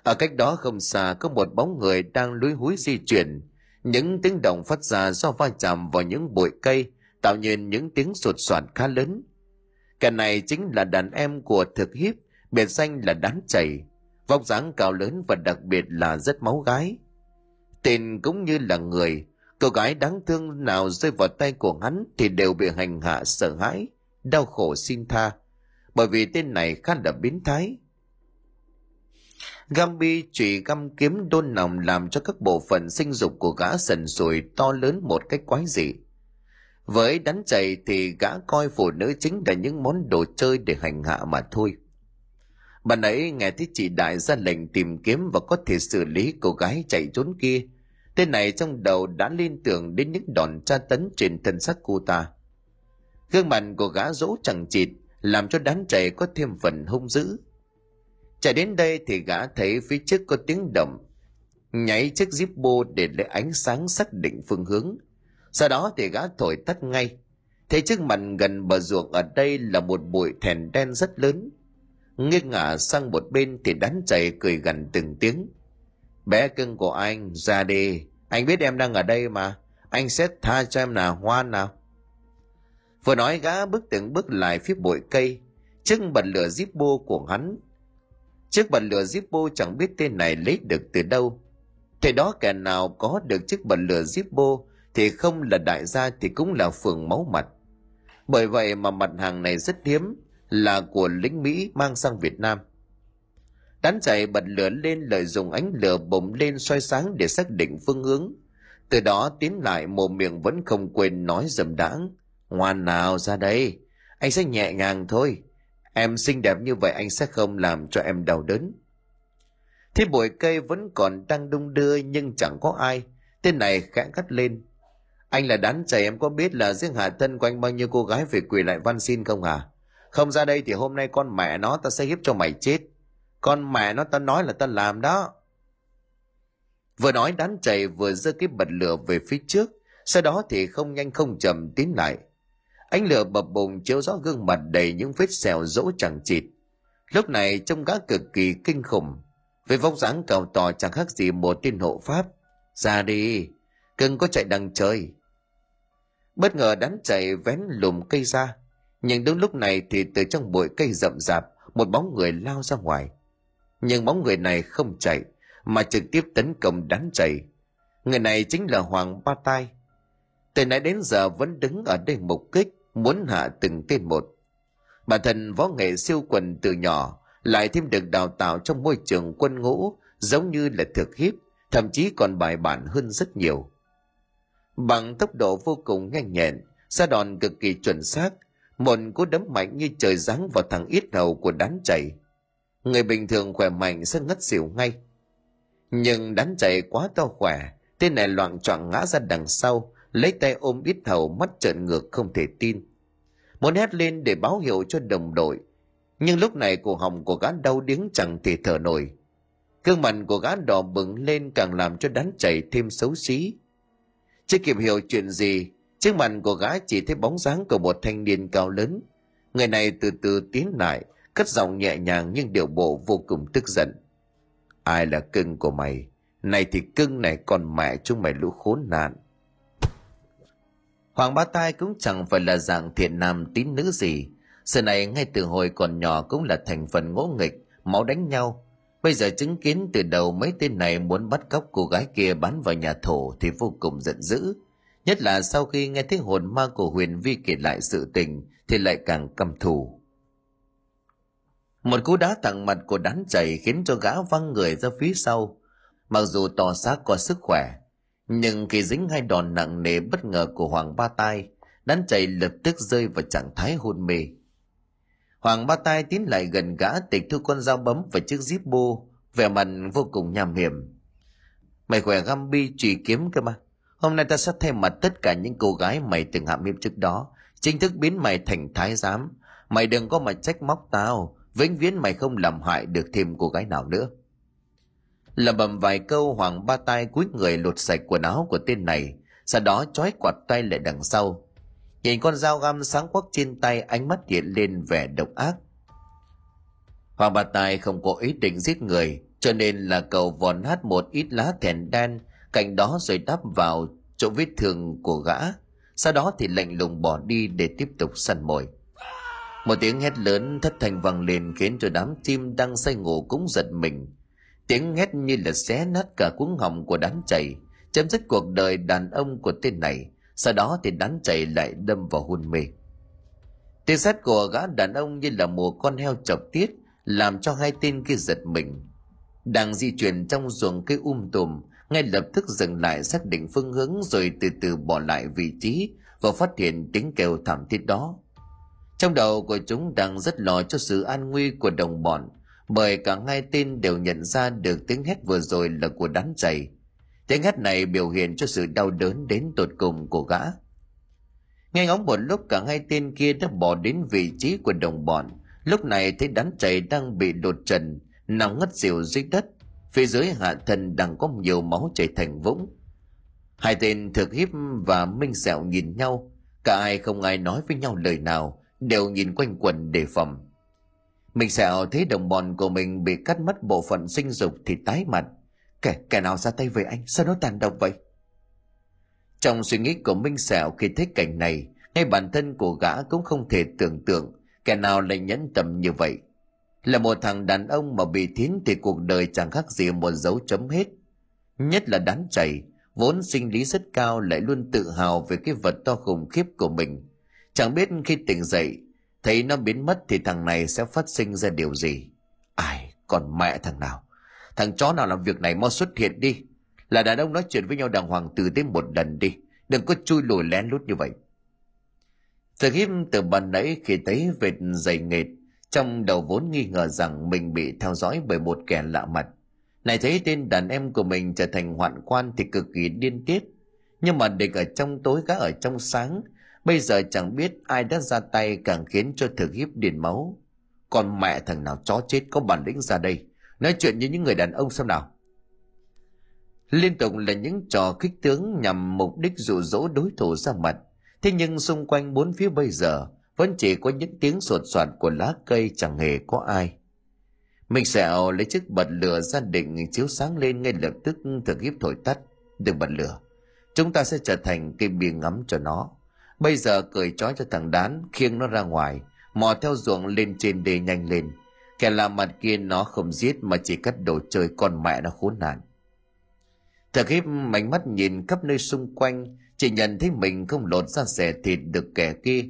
Ở cách đó không xa có một bóng người đang lúi húi di chuyển. Những tiếng động phát ra do va chạm vào những bụi cây, tạo nên những tiếng sột soạt khá lớn. Cái này chính là đàn em của thực hiếp, biệt danh là đám chảy, vóc dáng cao lớn và đặc biệt là rất máu gái. Tên cũng như là người, Cô gái đáng thương nào rơi vào tay của hắn thì đều bị hành hạ sợ hãi, đau khổ xin tha, bởi vì tên này khá là biến thái. Gambi chỉ găm kiếm đôn nòng làm cho các bộ phận sinh dục của gã sần sùi to lớn một cách quái dị. Với đắn chày thì gã coi phụ nữ chính là những món đồ chơi để hành hạ mà thôi. Bạn ấy nghe thấy chị đại ra lệnh tìm kiếm và có thể xử lý cô gái chạy trốn kia. Tên này trong đầu đã liên tưởng đến những đòn tra tấn trên thân xác cô ta. Gương mặt của gã dỗ chẳng chịt, làm cho đám trẻ có thêm phần hung dữ. Chạy đến đây thì gã thấy phía trước có tiếng động, nhảy chiếc bô để lấy ánh sáng xác định phương hướng. Sau đó thì gã thổi tắt ngay. Thấy trước mặt gần bờ ruộng ở đây là một bụi thèn đen rất lớn. Nghiêng ngả sang một bên thì đánh chạy cười gần từng tiếng. Bé cưng của anh, ra đi. Anh biết em đang ở đây mà. Anh sẽ tha cho em nào, hoan nào. Vừa nói gã bước từng bước lại phía bụi cây, chiếc bật lửa Zippo của hắn. Chiếc bật lửa Zippo chẳng biết tên này lấy được từ đâu. Thế đó kẻ nào có được chiếc bật lửa Zippo thì không là đại gia thì cũng là phường máu mặt. Bởi vậy mà mặt hàng này rất hiếm, là của lính Mỹ mang sang Việt Nam. Đán chạy bật lửa lên lợi dụng ánh lửa bùng lên soi sáng để xác định phương hướng. Từ đó tiến lại mồm miệng vẫn không quên nói dầm đãng Ngoan nào ra đây, anh sẽ nhẹ nhàng thôi. Em xinh đẹp như vậy anh sẽ không làm cho em đau đớn. Thế bụi cây vẫn còn đang đung đưa nhưng chẳng có ai. Tên này khẽ cắt lên. Anh là đán chảy em có biết là riêng hạ thân của anh bao nhiêu cô gái phải quỳ lại van xin không hả? Không ra đây thì hôm nay con mẹ nó ta sẽ hiếp cho mày chết. Con mẹ nó ta nói là ta làm đó. Vừa nói đán chảy vừa giơ cái bật lửa về phía trước. Sau đó thì không nhanh không chậm tiến lại Ánh lửa bập bùng chiếu rõ gương mặt đầy những vết sẹo rỗ chẳng chịt. Lúc này trông gã cực kỳ kinh khủng. Với vóc dáng cao to chẳng khác gì một tên hộ pháp. Ra đi, cưng có chạy đằng trời. Bất ngờ đám chạy vén lùm cây ra. Nhưng đúng lúc này thì từ trong bụi cây rậm rạp, một bóng người lao ra ngoài. Nhưng bóng người này không chạy, mà trực tiếp tấn công đám chạy. Người này chính là Hoàng Ba Tai. Từ nãy đến giờ vẫn đứng ở đây mục kích, muốn hạ từng tên một. Bản thân võ nghệ siêu quần từ nhỏ, lại thêm được đào tạo trong môi trường quân ngũ, giống như là thực hiếp, thậm chí còn bài bản hơn rất nhiều. Bằng tốc độ vô cùng nhanh nhẹn, ra đòn cực kỳ chuẩn xác, một cú đấm mạnh như trời giáng vào thằng ít đầu của đám chảy. Người bình thường khỏe mạnh sẽ ngất xỉu ngay. Nhưng đám chạy quá to khỏe, tên này loạn choạng ngã ra đằng sau, lấy tay ôm ít thầu, mắt trợn ngược không thể tin. Muốn hét lên để báo hiệu cho đồng đội. Nhưng lúc này cổ họng của gã đau điếng chẳng thể thở nổi. Gương mặt của gã đỏ bừng lên càng làm cho đám chảy thêm xấu xí. Chưa kịp hiểu chuyện gì trước mặt của gã chỉ thấy bóng dáng của một thanh niên cao lớn. Người này từ từ tiến lại, cất giọng nhẹ nhàng nhưng điệu bộ vô cùng tức giận. Ai là cưng của mày? Này thì cưng này còn mẹ chúng mày lũ khốn nạn. Hoàng Bá Tai cũng chẳng phải là dạng thiện nam tín nữ gì. Sự này ngay từ hồi còn nhỏ cũng là thành phần ngỗ nghịch, máu đánh nhau. Bây giờ chứng kiến từ đầu mấy tên này muốn bắt cóc cô gái kia bán vào nhà thổ thì vô cùng giận dữ. Nhất là sau khi nghe thấy hồn ma của Huyền Vi kể lại sự tình thì lại càng căm thù. Một cú đá thẳng mặt của đán chảy khiến cho gã văng người ra phía sau. Mặc dù tỏ xác có sức khỏe, nhưng khi dính hai đòn nặng nề bất ngờ của Hoàng Ba Tai, đám chạy lập tức rơi vào trạng thái hôn mê. Hoàng Ba Tai tiến lại gần gã tịch thu con dao bấm và chiếc zip bô, vẻ mặt vô cùng nham hiểm. Mày khỏe găm bi trùy kiếm cơ mà. Hôm nay ta sẽ thay mặt tất cả những cô gái mày từng hạ hiếp trước đó, chính thức biến mày thành thái giám. Mày đừng có mà trách móc tao, vĩnh viễn mày không làm hại được thêm cô gái nào nữa lẩm bẩm vài câu hoàng ba tay cúi người lột sạch quần áo của tên này, sau đó trói quạt tay lại đằng sau. Nhìn con dao găm sáng quắc trên tay, ánh mắt hiện lên vẻ độc ác. Hoàng ba tay không có ý định giết người, cho nên là cầu vòn hát một ít lá thèn đen, cạnh đó rồi đắp vào chỗ vết thương của gã. Sau đó thì lạnh lùng bỏ đi để tiếp tục săn mồi. Một tiếng hét lớn thất thanh vang lên khiến cho đám chim đang say ngủ cũng giật mình tiếng hét như là xé nát cả cuống họng của đám chảy chấm dứt cuộc đời đàn ông của tên này, sau đó thì đám chảy lại đâm vào hôn mê. Tiếng sét của gã đàn ông như là một con heo chọc tiết, làm cho hai tên kia giật mình. Đang di chuyển trong ruộng cây um tùm, ngay lập tức dừng lại xác định phương hướng rồi từ từ bỏ lại vị trí và phát hiện tiếng kêu thảm thiết đó. Trong đầu của chúng đang rất lo cho sự an nguy của đồng bọn bởi cả hai tên đều nhận ra được tiếng hét vừa rồi là của đám giày. Tiếng hét này biểu hiện cho sự đau đớn đến tột cùng của gã. Nghe ngóng một lúc, cả hai tên kia đã bỏ đến vị trí của đồng bọn. Lúc này thấy đám chày đang bị đột trần, nằm ngất xỉu dưới đất. Phía dưới hạ thân đang có nhiều máu chảy thành vũng. Hai tên thực hiếp và minh sẹo nhìn nhau. Cả ai không ai nói với nhau lời nào, đều nhìn quanh quần đề phòng mình sẹo thấy đồng bọn của mình bị cắt mất bộ phận sinh dục thì tái mặt. Kẻ kẻ nào ra tay với anh? Sao nó tàn độc vậy? Trong suy nghĩ của minh sẹo khi thấy cảnh này, ngay bản thân của gã cũng không thể tưởng tượng kẻ nào lại nhẫn tâm như vậy. Là một thằng đàn ông mà bị thiến thì cuộc đời chẳng khác gì một dấu chấm hết. Nhất là đám chảy vốn sinh lý rất cao lại luôn tự hào về cái vật to khủng khiếp của mình. Chẳng biết khi tỉnh dậy thấy nó biến mất thì thằng này sẽ phát sinh ra điều gì? Ai còn mẹ thằng nào? Thằng chó nào làm việc này mau xuất hiện đi. Là đàn ông nói chuyện với nhau đàng hoàng từ tới một lần đi. Đừng có chui lùi lén lút như vậy. Thực hiếp từ ban nãy khi thấy vệt dày nghệt, trong đầu vốn nghi ngờ rằng mình bị theo dõi bởi một kẻ lạ mặt. Này thấy tên đàn em của mình trở thành hoạn quan thì cực kỳ điên tiết. Nhưng mà địch ở trong tối gã ở trong sáng bây giờ chẳng biết ai đã ra tay càng khiến cho thực hiếp điền máu. Còn mẹ thằng nào chó chết có bản lĩnh ra đây? Nói chuyện như những người đàn ông xem nào. Liên tục là những trò kích tướng nhằm mục đích dụ dỗ đối thủ ra mặt. Thế nhưng xung quanh bốn phía bây giờ, vẫn chỉ có những tiếng sột soạt của lá cây chẳng hề có ai. Mình sẹo lấy chiếc bật lửa ra định chiếu sáng lên ngay lập tức thực hiếp thổi tắt. Đừng bật lửa. Chúng ta sẽ trở thành cây bia ngắm cho nó bây giờ cởi trói cho thằng đán, khiêng nó ra ngoài, mò theo ruộng lên trên đê nhanh lên. Kẻ làm mặt kia nó không giết mà chỉ cắt đồ chơi con mẹ nó khốn nạn. Thật hiếp mảnh mắt nhìn khắp nơi xung quanh, chỉ nhận thấy mình không lột ra xẻ thịt được kẻ kia.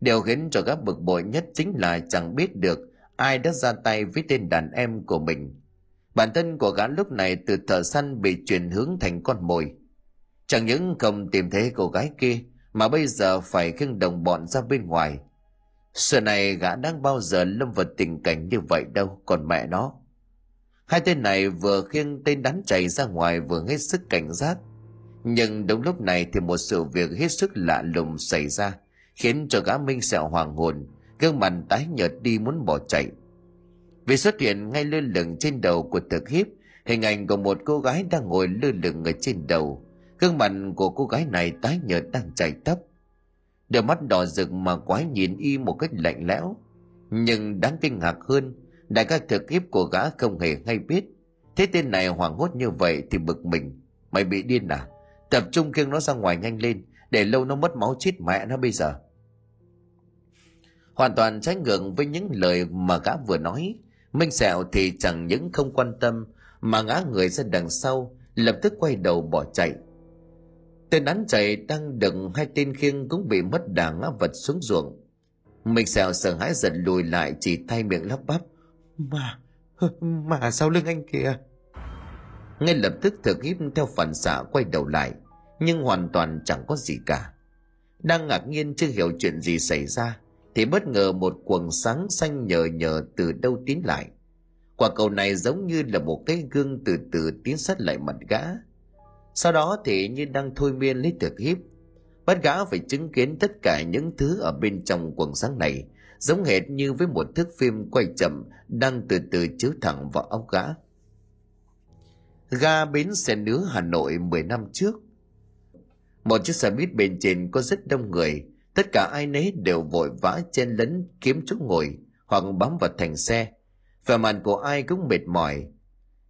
Điều khiến cho gã bực bội nhất chính là chẳng biết được ai đã ra tay với tên đàn em của mình. Bản thân của gã lúc này từ thợ săn bị chuyển hướng thành con mồi. Chẳng những không tìm thấy cô gái kia mà bây giờ phải khiêng đồng bọn ra bên ngoài. Xưa này gã đang bao giờ lâm vào tình cảnh như vậy đâu, còn mẹ nó. Hai tên này vừa khiêng tên đắn chạy ra ngoài vừa hết sức cảnh giác. Nhưng đúng lúc này thì một sự việc hết sức lạ lùng xảy ra, khiến cho gã minh sẹo hoàng hồn, gương mặt tái nhợt đi muốn bỏ chạy. Vì xuất hiện ngay lơ lửng trên đầu của thực hiếp, hình ảnh của một cô gái đang ngồi lơ lửng ở trên đầu gương mặt của cô gái này tái nhợt đang chảy tấp. Đôi mắt đỏ rực mà quái nhìn y một cách lạnh lẽo. Nhưng đáng kinh ngạc hơn, đại ca thực hiếp của gã không hề hay biết. Thế tên này hoảng hốt như vậy thì bực mình. Mày bị điên à? Tập trung khiêng nó ra ngoài nhanh lên, để lâu nó mất máu chết mẹ nó bây giờ. Hoàn toàn trái ngược với những lời mà gã vừa nói. Minh sẹo thì chẳng những không quan tâm, mà ngã người ra đằng sau, lập tức quay đầu bỏ chạy tên án chạy đang đựng hai tên khiêng cũng bị mất đà ngã vật xuống ruộng. Mình sẹo sợ hãi giật lùi lại, chỉ thay miệng lắp bắp. Mà mà sau lưng anh kìa. Ngay lập tức thực hít theo phản xạ quay đầu lại, nhưng hoàn toàn chẳng có gì cả. Đang ngạc nhiên chưa hiểu chuyện gì xảy ra, thì bất ngờ một quầng sáng xanh nhờ nhờ từ đâu tiến lại. Quả cầu này giống như là một cái gương từ từ tiến sát lại mặt gã sau đó thì như đang thôi miên lấy thực hiếp. Bắt gã phải chứng kiến tất cả những thứ ở bên trong quần sáng này, giống hệt như với một thước phim quay chậm đang từ từ chiếu thẳng vào óc gã. Ga bến xe nứa hà nội 10 năm trước. Một chiếc xe buýt bên trên có rất đông người. Tất cả ai nấy đều vội vã chen lấn kiếm chỗ ngồi hoặc bám vào thành xe. Vẻ mặt của ai cũng mệt mỏi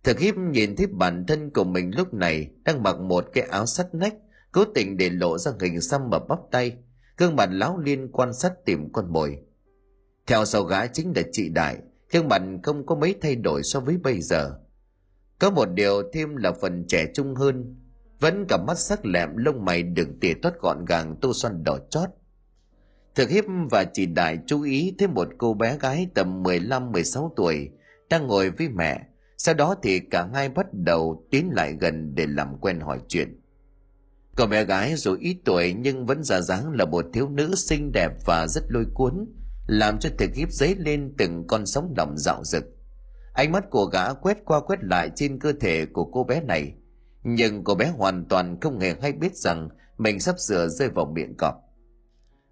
thực hiếp nhìn thấy bản thân của mình lúc này đang mặc một cái áo sắt nách, cố tình để lộ ra hình xăm ở bắp tay. Gương mặt láo liên quan sát tìm con mồi. Theo sau gã chính là chị đại, gương mặt không có mấy thay đổi so với bây giờ. Có một điều thêm là phần trẻ trung hơn, vẫn cả mắt sắc lẹm, lông mày đừng tỉa toát gọn gàng, tô xoăn đỏ chót. Thực hiếp và chị đại chú ý thấy một cô bé gái tầm 15-16 tuổi đang ngồi với mẹ sau đó thì cả hai bắt đầu tiến lại gần để làm quen hỏi chuyện. Cậu bé gái dù ít tuổi nhưng vẫn giả dáng là một thiếu nữ xinh đẹp và rất lôi cuốn, làm cho thực hiếp dấy lên từng con sóng động dạo rực ánh mắt của gã quét qua quét lại trên cơ thể của cô bé này, nhưng cô bé hoàn toàn không hề hay biết rằng mình sắp sửa rơi vào miệng cọp.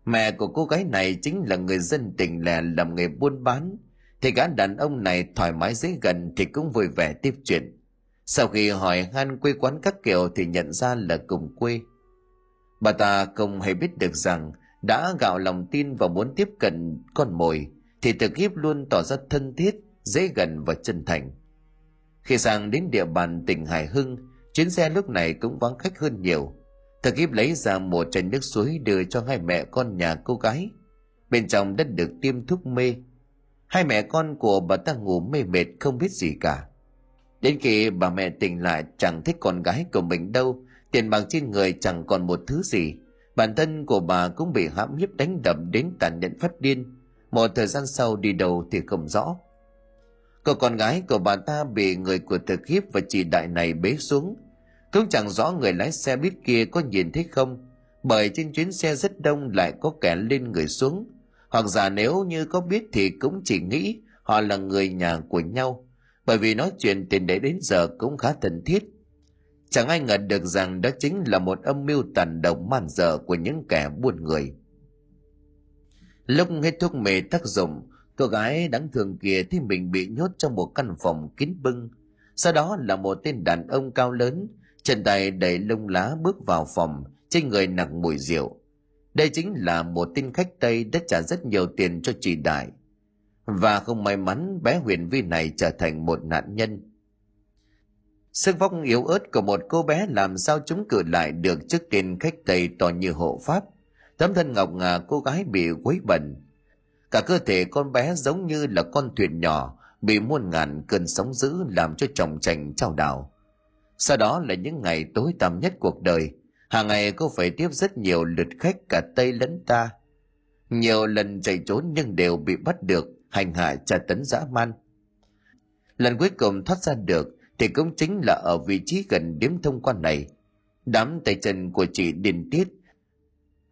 Mẹ của cô gái này chính là người dân tỉnh lẻ làm nghề buôn bán thì gã đàn ông này thoải mái dễ gần thì cũng vui vẻ tiếp chuyện. Sau khi hỏi han quê quán các kiểu thì nhận ra là cùng quê. Bà ta không hề biết được rằng đã gạo lòng tin và muốn tiếp cận con mồi, thì thực hiếp luôn tỏ ra thân thiết, dễ gần và chân thành. Khi sang đến địa bàn tỉnh hải hưng, chuyến xe lúc này cũng vắng khách hơn nhiều. Thực hiếp lấy ra một chai nước suối đưa cho hai mẹ con nhà cô gái. Bên trong đã được tiêm thuốc mê hai mẹ con của bà ta ngủ mê mệt không biết gì cả. Đến khi bà mẹ tỉnh lại, chẳng thích con gái của mình đâu. Tiền bạc trên người chẳng còn một thứ gì. Bản thân của bà cũng bị hãm hiếp đánh đập đến tàn nhẫn phát điên. Một thời gian sau đi đâu thì không rõ. Cậu con gái của bà ta bị người của thực hiếp và chị đại này bế xuống. Cũng chẳng rõ người lái xe buýt kia có nhìn thấy không, bởi trên chuyến xe rất đông lại có kẻ lên người xuống hoặc giả nếu như có biết thì cũng chỉ nghĩ họ là người nhà của nhau. Bởi vì nói chuyện từ đấy đến giờ cũng khá thân thiết. Chẳng ai ngờ được rằng đó chính là một âm mưu tàn độc man dở của những kẻ buôn người. Lúc hết thuốc mê tác dụng, cô gái đáng thương kia thì mình bị nhốt trong một căn phòng kín bưng. Sau đó là một tên đàn ông cao lớn, chân tay đầy lông lá bước vào phòng, trên người nặng mùi rượu đây chính là một tin khách tây đã trả rất nhiều tiền cho chị đại. Và không may mắn, bé huyền vi này trở thành một nạn nhân. Sức vóc yếu ớt của một cô bé làm sao chúng cự lại được trước tên khách tây to như hộ pháp. Tấm thân ngọc ngà cô gái bị quấy bẩn. Cả cơ thể con bé giống như là con thuyền nhỏ, bị muôn ngàn cơn sóng dữ làm cho chồng chành trao đảo. Sau đó là những ngày tối tăm nhất cuộc đời hàng ngày cô phải tiếp rất nhiều lượt khách cả tây lẫn ta. Nhiều lần chạy trốn nhưng đều bị bắt được, hành hạ tra tấn dã man. Lần cuối cùng thoát ra được thì cũng chính là ở vị trí gần điếm thông quan này. Đám tay chân của chị điền tiết.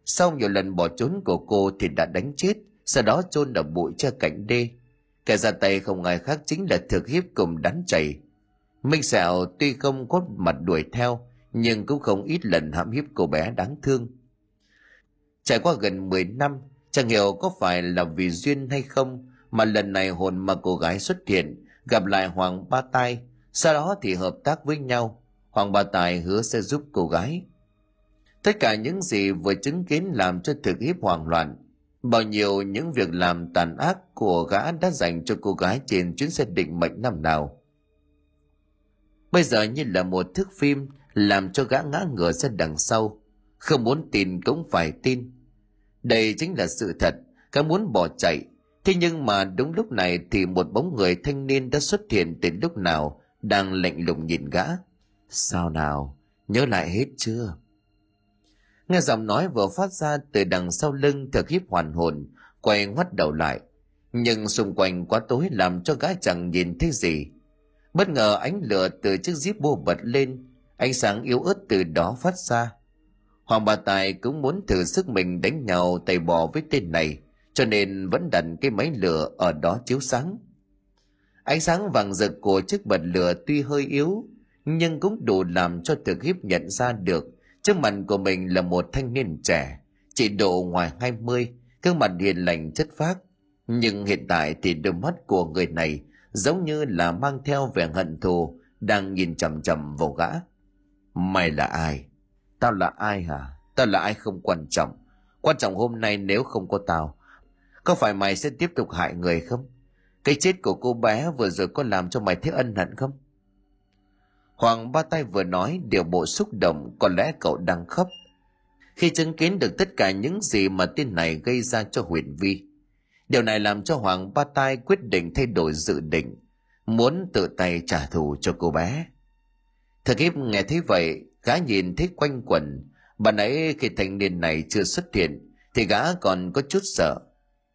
Sau nhiều lần bỏ trốn của cô thì đã đánh chết, sau đó chôn ở bụi che cạnh đê. Kẻ ra tay không ai khác chính là thực hiếp cùng đắn chảy minh sẹo tuy không có mặt đuổi theo nhưng cũng không ít lần hãm hiếp cô bé đáng thương. Trải qua gần 10 năm, chẳng hiểu có phải là vì duyên hay không mà lần này hồn mà cô gái xuất hiện, gặp lại hoàng ba tai, sau đó thì hợp tác với nhau. Hoàng ba tài hứa sẽ giúp cô gái. Tất cả những gì vừa chứng kiến làm cho thực hiếp hoảng loạn, bao nhiêu những việc làm tàn ác của gã đã dành cho cô gái trên chuyến xe định mệnh năm nào. Bây giờ như là một thước phim làm cho gã ngã ngửa ra đằng sau. Không muốn tin cũng phải tin. Đây chính là sự thật, gã muốn bỏ chạy. Thế nhưng mà đúng lúc này thì một bóng người thanh niên đã xuất hiện từ lúc nào, đang lạnh lùng nhìn gã. Sao nào? Nhớ lại hết chưa? Nghe giọng nói vừa phát ra từ đằng sau lưng thực hiếp hoàn hồn, quay ngoắt đầu lại. Nhưng xung quanh quá tối làm cho gã chẳng nhìn thấy gì. Bất ngờ ánh lửa từ chiếc jeep bô bật lên ánh sáng yếu ớt từ đó phát ra. Hoàng bà tài cũng muốn thử sức mình đánh nhau tay bò với tên này, cho nên vẫn đặt cái máy lửa ở đó chiếu sáng. Ánh sáng vàng rực của chiếc bật lửa tuy hơi yếu, nhưng cũng đủ làm cho thực hiếp nhận ra được trước mặt của mình là một thanh niên trẻ, chỉ độ ngoài hai mươi, gương mặt hiền lành chất phác. Nhưng hiện tại thì đôi mắt của người này giống như là mang theo vẻ hận thù, đang nhìn chằm chằm vào gã mày là ai? Tao là ai hả? Tao là ai không quan trọng. Quan trọng hôm nay nếu không có tao, có phải mày sẽ tiếp tục hại người không? Cái chết của cô bé vừa rồi có làm cho mày thấy ân hận không? Hoàng ba tay vừa nói, điều bộ xúc động, có lẽ cậu đang khóc. Khi chứng kiến được tất cả những gì mà tên này gây ra cho huyền vi, điều này làm cho hoàng ba Tay quyết định thay đổi dự định, muốn tự tay trả thù cho cô bé thực hiếp nghe thấy vậy, gã nhìn thấy quanh quẩn. Bà nãy khi thanh niên này chưa xuất hiện, thì gã còn có chút sợ.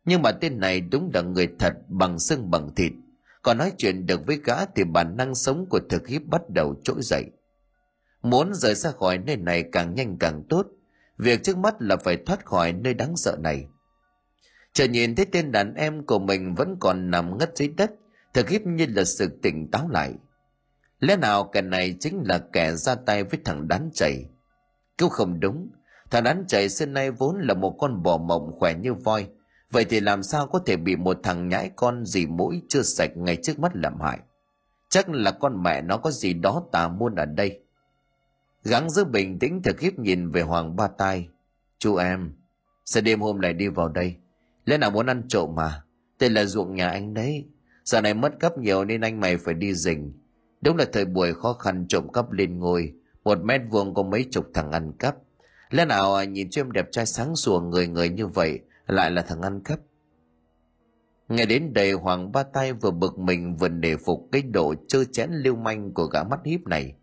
Nhưng mà tên này đúng là người thật bằng xương bằng thịt. Còn nói chuyện được với gã thì bản năng sống của thực hiếp bắt đầu trỗi dậy. Muốn rời ra khỏi nơi này càng nhanh càng tốt, việc trước mắt là phải thoát khỏi nơi đáng sợ này. Chờ nhìn thấy tên đàn em của mình vẫn còn nằm ngất dưới đất thực hiếp như là sự tỉnh táo lại lẽ nào kẻ này chính là kẻ ra tay với thằng đán chảy câu không đúng. Thằng đán chảy xưa nay vốn là một con bò mộng khỏe như voi. Vậy thì làm sao có thể bị một thằng nhãi con gì mũi chưa sạch ngay trước mắt làm hại? Chắc là con mẹ nó có gì đó tà muôn ở đây. Gắng giữ bình tĩnh thực khiếp nhìn về hoàng ba tai. Chú em sẽ đêm hôm lại đi vào đây? Lẽ nào muốn ăn trộm mà? Tên là ruộng nhà anh đấy. Giờ này mất cấp nhiều nên anh mày phải đi rình đúng là thời buổi khó khăn trộm cắp lên ngôi một mét vuông có mấy chục thằng ăn cắp. Lẽ nào à, nhìn cho em đẹp trai sáng sủa người người như vậy lại là thằng ăn cắp? Nghe đến đây hoàng ba tay vừa bực mình vừa đề phục cái độ trơ chén lưu manh của gã mắt hiếp này.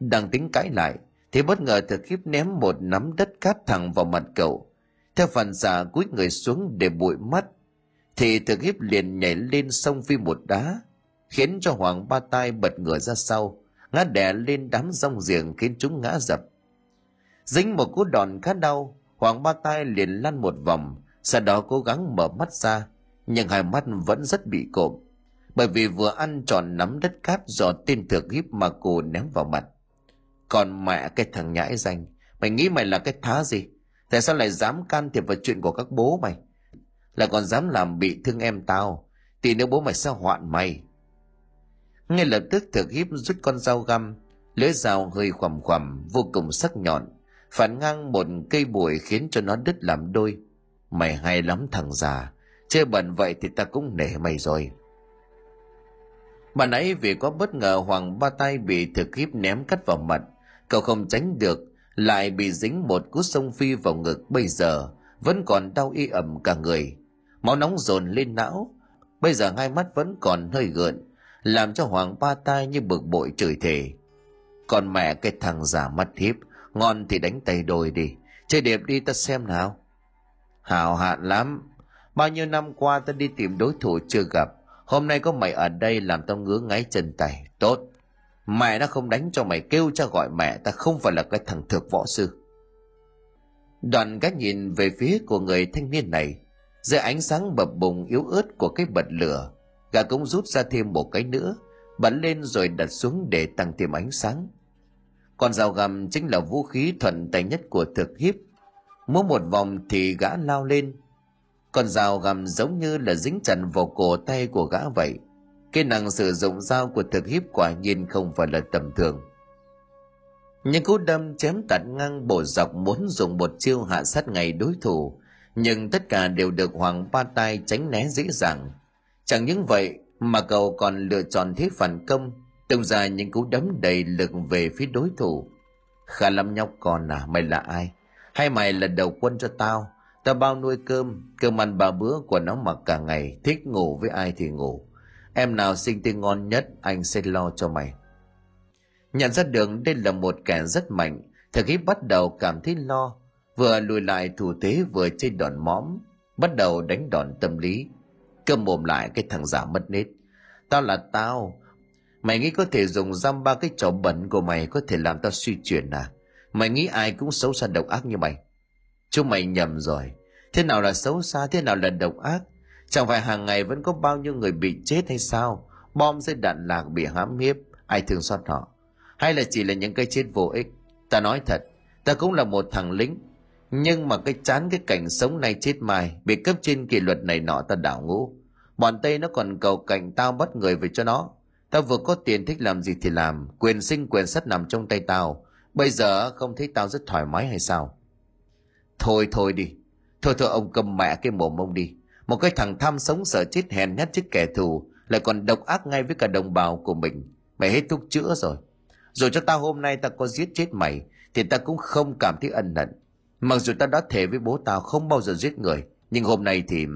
Đang tính cãi lại thì bất ngờ thực hiếp ném một nắm đất cát thẳng vào mặt cậu. Theo phản xạ cúi người xuống để bụi mắt thì thực hiếp liền nhảy lên sông phi một đá khiến cho hoàng ba tai bật ngửa ra sau, ngã đè lên đám rong giềng khiến chúng ngã dập. Dính một cú đòn khá đau, hoàng ba tai liền lăn một vòng, sau đó cố gắng mở mắt ra, nhưng hai mắt vẫn rất bị cộm, bởi vì vừa ăn tròn nắm đất cát do tên thượng hiếp mà cô ném vào mặt. Còn mẹ cái thằng nhãi danh, mày nghĩ mày là cái thá gì? Tại sao lại dám can thiệp vào chuyện của các bố mày? Lại còn dám làm bị thương em tao, thì nếu bố mày sẽ hoạn mày ngay lập tức thực hiếp rút con dao găm lưỡi dao hơi khoằm khoằm vô cùng sắc nhọn, phản ngang một cây bụi khiến cho nó đứt làm đôi. Mày hay lắm thằng già, chơi bẩn vậy thì ta cũng nể mày rồi. Mà nãy vì có bất ngờ hoàng ba tay bị thực hiếp ném cắt vào mặt, cậu không tránh được, lại bị dính một cú sông phi vào ngực. Bây giờ, vẫn còn đau y ẩm cả người. Máu nóng dồn lên não, bây giờ hai mắt vẫn còn hơi gợn làm cho hoàng ba tai như bực bội chửi thề. Còn mẹ cái thằng giả mắt hiếp ngon thì đánh tay đôi đi, chơi đẹp đi ta xem nào. Hào hạn lắm, bao nhiêu năm qua ta đi tìm đối thủ chưa gặp, hôm nay có mày ở đây làm tao ngứa ngáy chân tay. Tốt, mẹ nó không đánh cho mày kêu cha gọi mẹ, ta không phải là cái thằng thực võ sư. Đoàn gác nhìn về phía của người thanh niên này, dưới ánh sáng bập bùng yếu ớt của cái bật lửa gã cũng rút ra thêm một cái nữa bắn lên rồi đặt xuống để tăng thêm ánh sáng. Con dao găm chính là vũ khí thuận tay nhất của thực hiếp. Múa một vòng thì gã lao lên. Con dao găm giống như là dính chặt vào cổ tay của gã vậy. Kỹ năng sử dụng dao của thực hiếp quả nhiên không phải là tầm thường. Những cú đâm chém tạt ngang bổ dọc muốn dùng một chiêu hạ sát ngày đối thủ, nhưng tất cả đều được hoàng ba tai tránh né dễ dàng chẳng những vậy mà cậu còn lựa chọn thế phản công, tung ra những cú đấm đầy lực về phía đối thủ. Khả lắm nhóc con à mày là ai? Hay mày là đầu quân cho tao? Tao bao nuôi cơm cơm ăn ba bữa của nó mặc cả ngày thích ngủ với ai thì ngủ. Em nào sinh tinh ngon nhất, anh sẽ lo cho mày. Nhận ra đường đây là một kẻ rất mạnh, thực ý bắt đầu cảm thấy lo, vừa lùi lại thủ thế vừa chơi đòn mõm, bắt đầu đánh đòn tâm lý cơm mồm lại cái thằng giả mất nết. Tao là tao. Mày nghĩ có thể dùng răm ba cái trò bẩn của mày có thể làm tao suy chuyển à? Mày nghĩ ai cũng xấu xa độc ác như mày? Chúng mày nhầm rồi. Thế nào là xấu xa, thế nào là độc ác? Chẳng phải hàng ngày vẫn có bao nhiêu người bị chết hay sao? Bom rơi đạn lạc, bị hãm hiếp. Ai thương xót họ? Hay là chỉ là những cái chết vô ích? Ta nói thật, ta cũng là một thằng lính nhưng mà cái chán, cái cảnh sống này chết mai, bị cấp trên kỷ luật này nọ ta đảo ngũ. Bọn tây nó còn cầu cảnh tao bắt người về cho nó. Tao vừa có tiền thích làm gì thì làm, quyền sinh quyền sắt nằm trong tay tao. Bây giờ không thấy tao rất thoải mái hay sao? Thôi thôi đi. Thôi thôi, ông cầm mẹ cái mồm ông đi. Một cái thằng tham sống sợ chết hèn nhát trước kẻ thù, lại còn độc ác ngay với cả đồng bào của mình. Mày hết thuốc chữa rồi. Rồi cho tao hôm nay tao có giết chết mày, thì tao cũng không cảm thấy ân hận mặc dù tao đã thề với bố tao không bao giờ giết người, nhưng hôm nay thì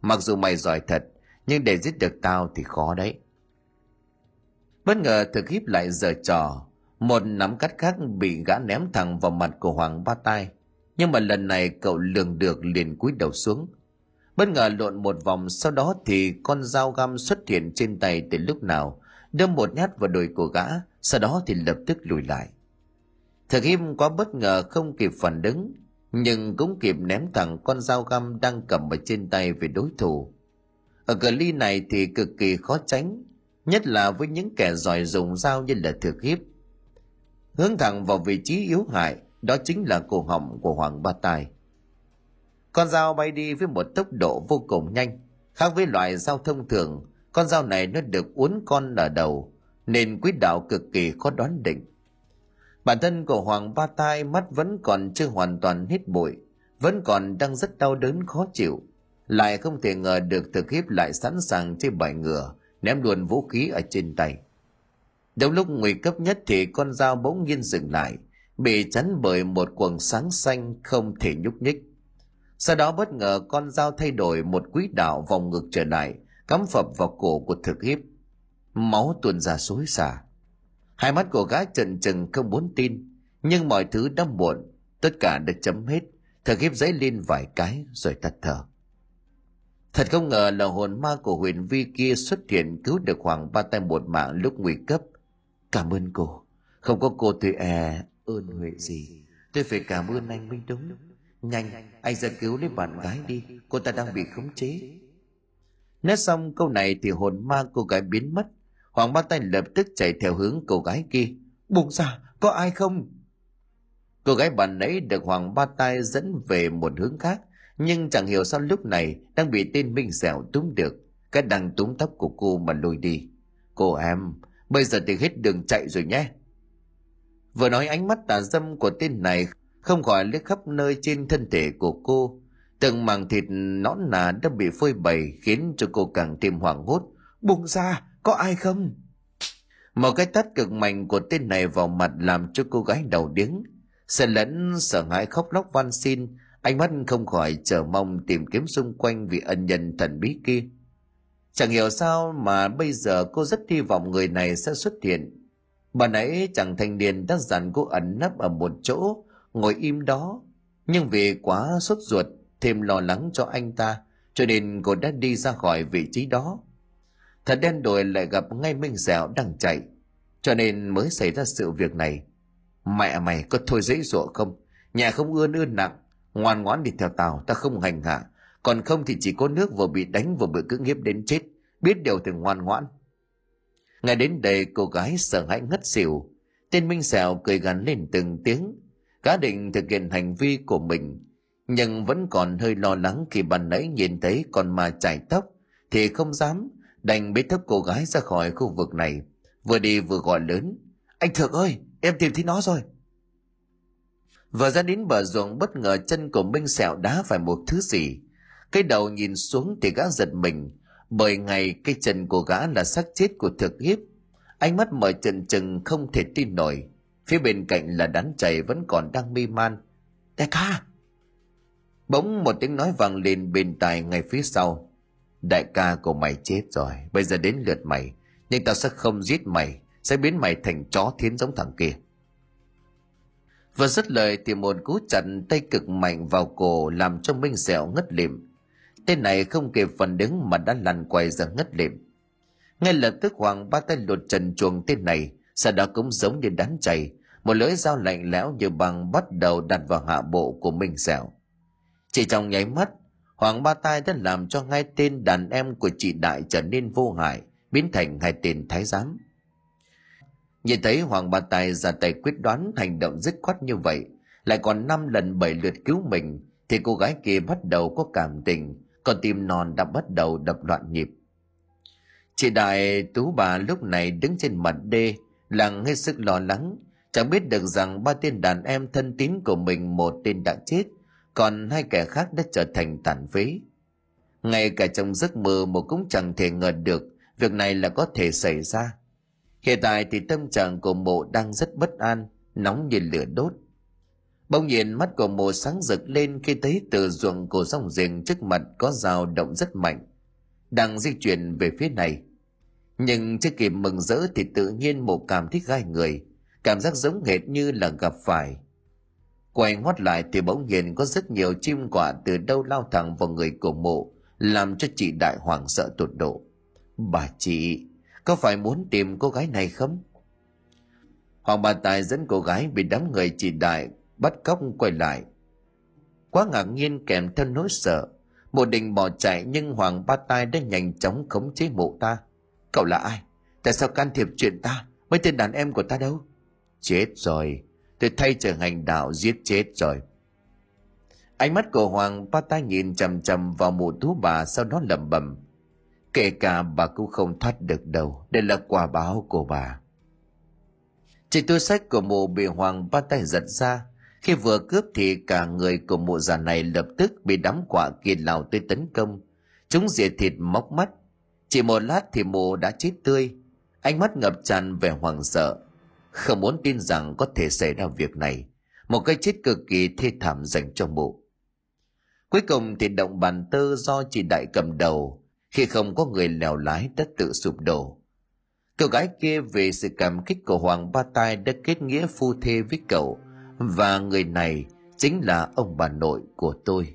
mặc dù mày giỏi thật, nhưng để giết được tao thì khó đấy. Bất ngờ thực hiếp lại giờ trò, một nắm cắt khác bị gã ném thẳng vào mặt của hoàng ba tai. Nhưng mà lần này cậu lường được liền cúi đầu xuống. Bất ngờ lộn một vòng, sau đó thì con dao găm xuất hiện trên tay từ lúc nào, đâm một nhát vào đùi của gã, sau đó thì lập tức lùi lại thực im quá bất ngờ không kịp phản ứng, nhưng cũng kịp ném thẳng con dao găm đang cầm ở trên tay về đối thủ. Ở cờ ly này thì cực kỳ khó tránh, nhất là với những kẻ giỏi dùng dao như là thực hiếp. Hướng thẳng vào vị trí yếu hại, đó chính là cổ họng của hoàng ba tài. Con dao bay đi với một tốc độ vô cùng nhanh. Khác với loại dao thông thường, con dao này nó được uốn con ở đầu, nên quỹ đạo cực kỳ khó đoán định bản thân của hoàng ba tai mắt vẫn còn chưa hoàn toàn hết bụi vẫn còn đang rất đau đớn khó chịu lại không thể ngờ được thực hiếp lại sẵn sàng chơi bài ngựa ném luôn vũ khí ở trên tay trong lúc nguy cấp nhất thì con dao bỗng nhiên dừng lại, bị chắn bởi một quần sáng xanh không thể nhúc nhích. Sau đó bất ngờ con dao thay đổi một quỹ đạo vòng ngược trở lại, cắm phập vào cổ của thực hiếp. Máu tuôn ra xối xả. Hai mắt của gái trần trừng không muốn tin, nhưng mọi thứ đã muộn, tất cả đã chấm hết, Thở khiếp giấy lên vài cái rồi tắt thở. Thật không ngờ là hồn ma của huyền vi kia xuất hiện cứu được Hoàng ba tay một mạng lúc nguy cấp, Cảm ơn cô. Không có cô tôi e ơn huệ gì. Tôi phải cảm ơn anh Minh Đúng. Nhanh, anh ra cứu lấy bạn gái đi. Cô ta đang bị khống chế. Nói xong câu này thì hồn ma cô gái biến mất. Hoàng ba tay lập tức chạy theo hướng cô gái kia. Buông ra, có ai không? Cô gái bạn nãy được Hoàng ba tay dẫn về một hướng khác. Nhưng chẳng hiểu sao lúc này đang bị tên Minh Dẻo túm được. Cái đằng túm tóc của cô mà lôi đi. Cô em, bây giờ thì hết đường chạy rồi nhé vừa nói ánh mắt tà dâm của tên này không khỏi liếc khắp nơi trên thân thể của cô từng màng thịt nõn nà đã bị phơi bày khiến cho cô càng thêm hoảng hốt buông ra có ai không một cái tát cực mạnh của tên này vào mặt làm cho cô gái đầu điếng sợ lẫn sợ hãi khóc lóc van xin ánh mắt không khỏi chờ mong tìm kiếm xung quanh vị ân nhân thần bí kia Chẳng hiểu sao mà bây giờ cô rất hy vọng người này sẽ xuất hiện. Bà nãy chàng thanh niên đã dặn cô ẩn nấp ở một chỗ, ngồi im đó. Nhưng vì quá sốt ruột, thêm lo lắng cho anh ta, cho nên cô đã đi ra khỏi vị trí đó. Thật đen đồi lại gặp ngay Minh Dẻo đang chạy, cho nên mới xảy ra sự việc này. Mẹ mày có thôi dễ dụa không? Nhà không ưa ưa nặng, ngoan ngoãn đi theo tao, ta không hành hạ. Còn không thì chỉ có nước vừa bị đánh vừa bị cưỡng hiếp đến chết. Biết điều thì ngoan ngoãn. Ngay đến đây cô gái sợ hãi ngất xỉu. Tên minh sẹo cười gắn lên từng tiếng. Cá định thực hiện hành vi của mình nhưng vẫn còn hơi lo lắng khi ban nãy nhìn thấy con ma chải tóc thì không dám đành bế thấp cô gái ra khỏi khu vực này vừa đi vừa gọi lớn anh thượng ơi em tìm thấy nó rồi vừa ra đến bờ ruộng bất ngờ chân của minh sẹo đá phải một thứ gì cái đầu nhìn xuống thì gã giật mình, bởi ngày cái chân của gã là xác chết của thực hiếp. Ánh mắt mở trần trừng không thể tin nổi. Phía bên cạnh là đám chảy vẫn còn đang mê man. Đại ca! Bỗng một tiếng nói vang lên bên tai ngay phía sau. Đại ca của mày chết rồi, bây giờ đến lượt mày. Nhưng tao sẽ không giết mày, sẽ biến mày thành chó thiến giống thằng kia. Vừa dứt lời thì một cú chặn tay cực mạnh vào cổ làm cho Minh sẹo ngất lịm. Tên này không kịp phần đứng mà đã lăn quay ra ngất lịm. Ngay lập tức Hoàng ba tay lột trần chuồng tên này, sau đó cũng giống như đám chày, một lưỡi dao lạnh lẽo như bằng bắt đầu đặt vào hạ bộ của Minh sẹo Chỉ trong nháy mắt, Hoàng ba Tai đã làm cho hai tên đàn em của chị Đại trở nên vô hại, biến thành hai tên thái giám. Nhìn thấy Hoàng ba Tai ra tay quyết đoán hành động dứt khoát như vậy, lại còn năm lần bảy lượt cứu mình, thì cô gái kia bắt đầu có cảm tình, còn tim non đã bắt đầu đập loạn nhịp chị đại tú bà lúc này đứng trên mặt đê lặng hết sức lo lắng chẳng biết được rằng ba tên đàn em thân tín của mình một tên đã chết còn hai kẻ khác đã trở thành tàn phế ngay cả trong giấc mơ một cũng chẳng thể ngờ được việc này là có thể xảy ra hiện tại thì tâm trạng của mộ đang rất bất an nóng như lửa đốt Bỗng nhiên mắt của mộ sáng rực lên khi thấy từ ruộng của sông rình trước mặt có dao động rất mạnh, đang di chuyển về phía này. Nhưng chưa kịp mừng rỡ thì tự nhiên mộ cảm thấy gai người, cảm giác giống hệt như là gặp phải. Quay ngoắt lại thì bỗng nhiên có rất nhiều chim quả từ đâu lao thẳng vào người của mộ, làm cho chị Đại hoảng sợ tột độ. Bà chị, có phải muốn tìm cô gái này không? Hoàng bà Tài dẫn cô gái bị đám người chị Đại bắt cóc quay lại. Quá ngạc nhiên kèm theo nỗi sợ, Mộ định bỏ chạy nhưng Hoàng ba tài đã nhanh chóng khống chế mộ ta. Cậu là ai? Tại sao can thiệp chuyện ta? Mấy tên đàn em của ta đâu? Chết rồi. Tôi thay trở hành đạo giết chết rồi. Ánh mắt của Hoàng ba ta nhìn chằm chằm vào mụ thú bà, sau đó lẩm bẩm. Kể cả bà cũng không thoát được đâu. Đây là quả báo của bà. Chỉ túi sách của mụ bị Hoàng ba tay giật ra khi vừa cướp thì cả người của mụ già này lập tức bị đám quả kia lao tới tấn công. Chúng diệt thịt móc mắt. Chỉ một lát thì mụ đã chết tươi. Ánh mắt ngập tràn vẻ hoảng sợ. Không muốn tin rằng có thể xảy ra việc này. Một cái chết cực kỳ thê thảm dành cho mụ. Cuối cùng thì động bàn tơ do chị đại cầm đầu. Khi không có người lèo lái đã tự sụp đổ. Cậu gái kia về sự cảm kích của Hoàng Ba Tai đã kết nghĩa phu thê với cậu và người này chính là ông bà nội của tôi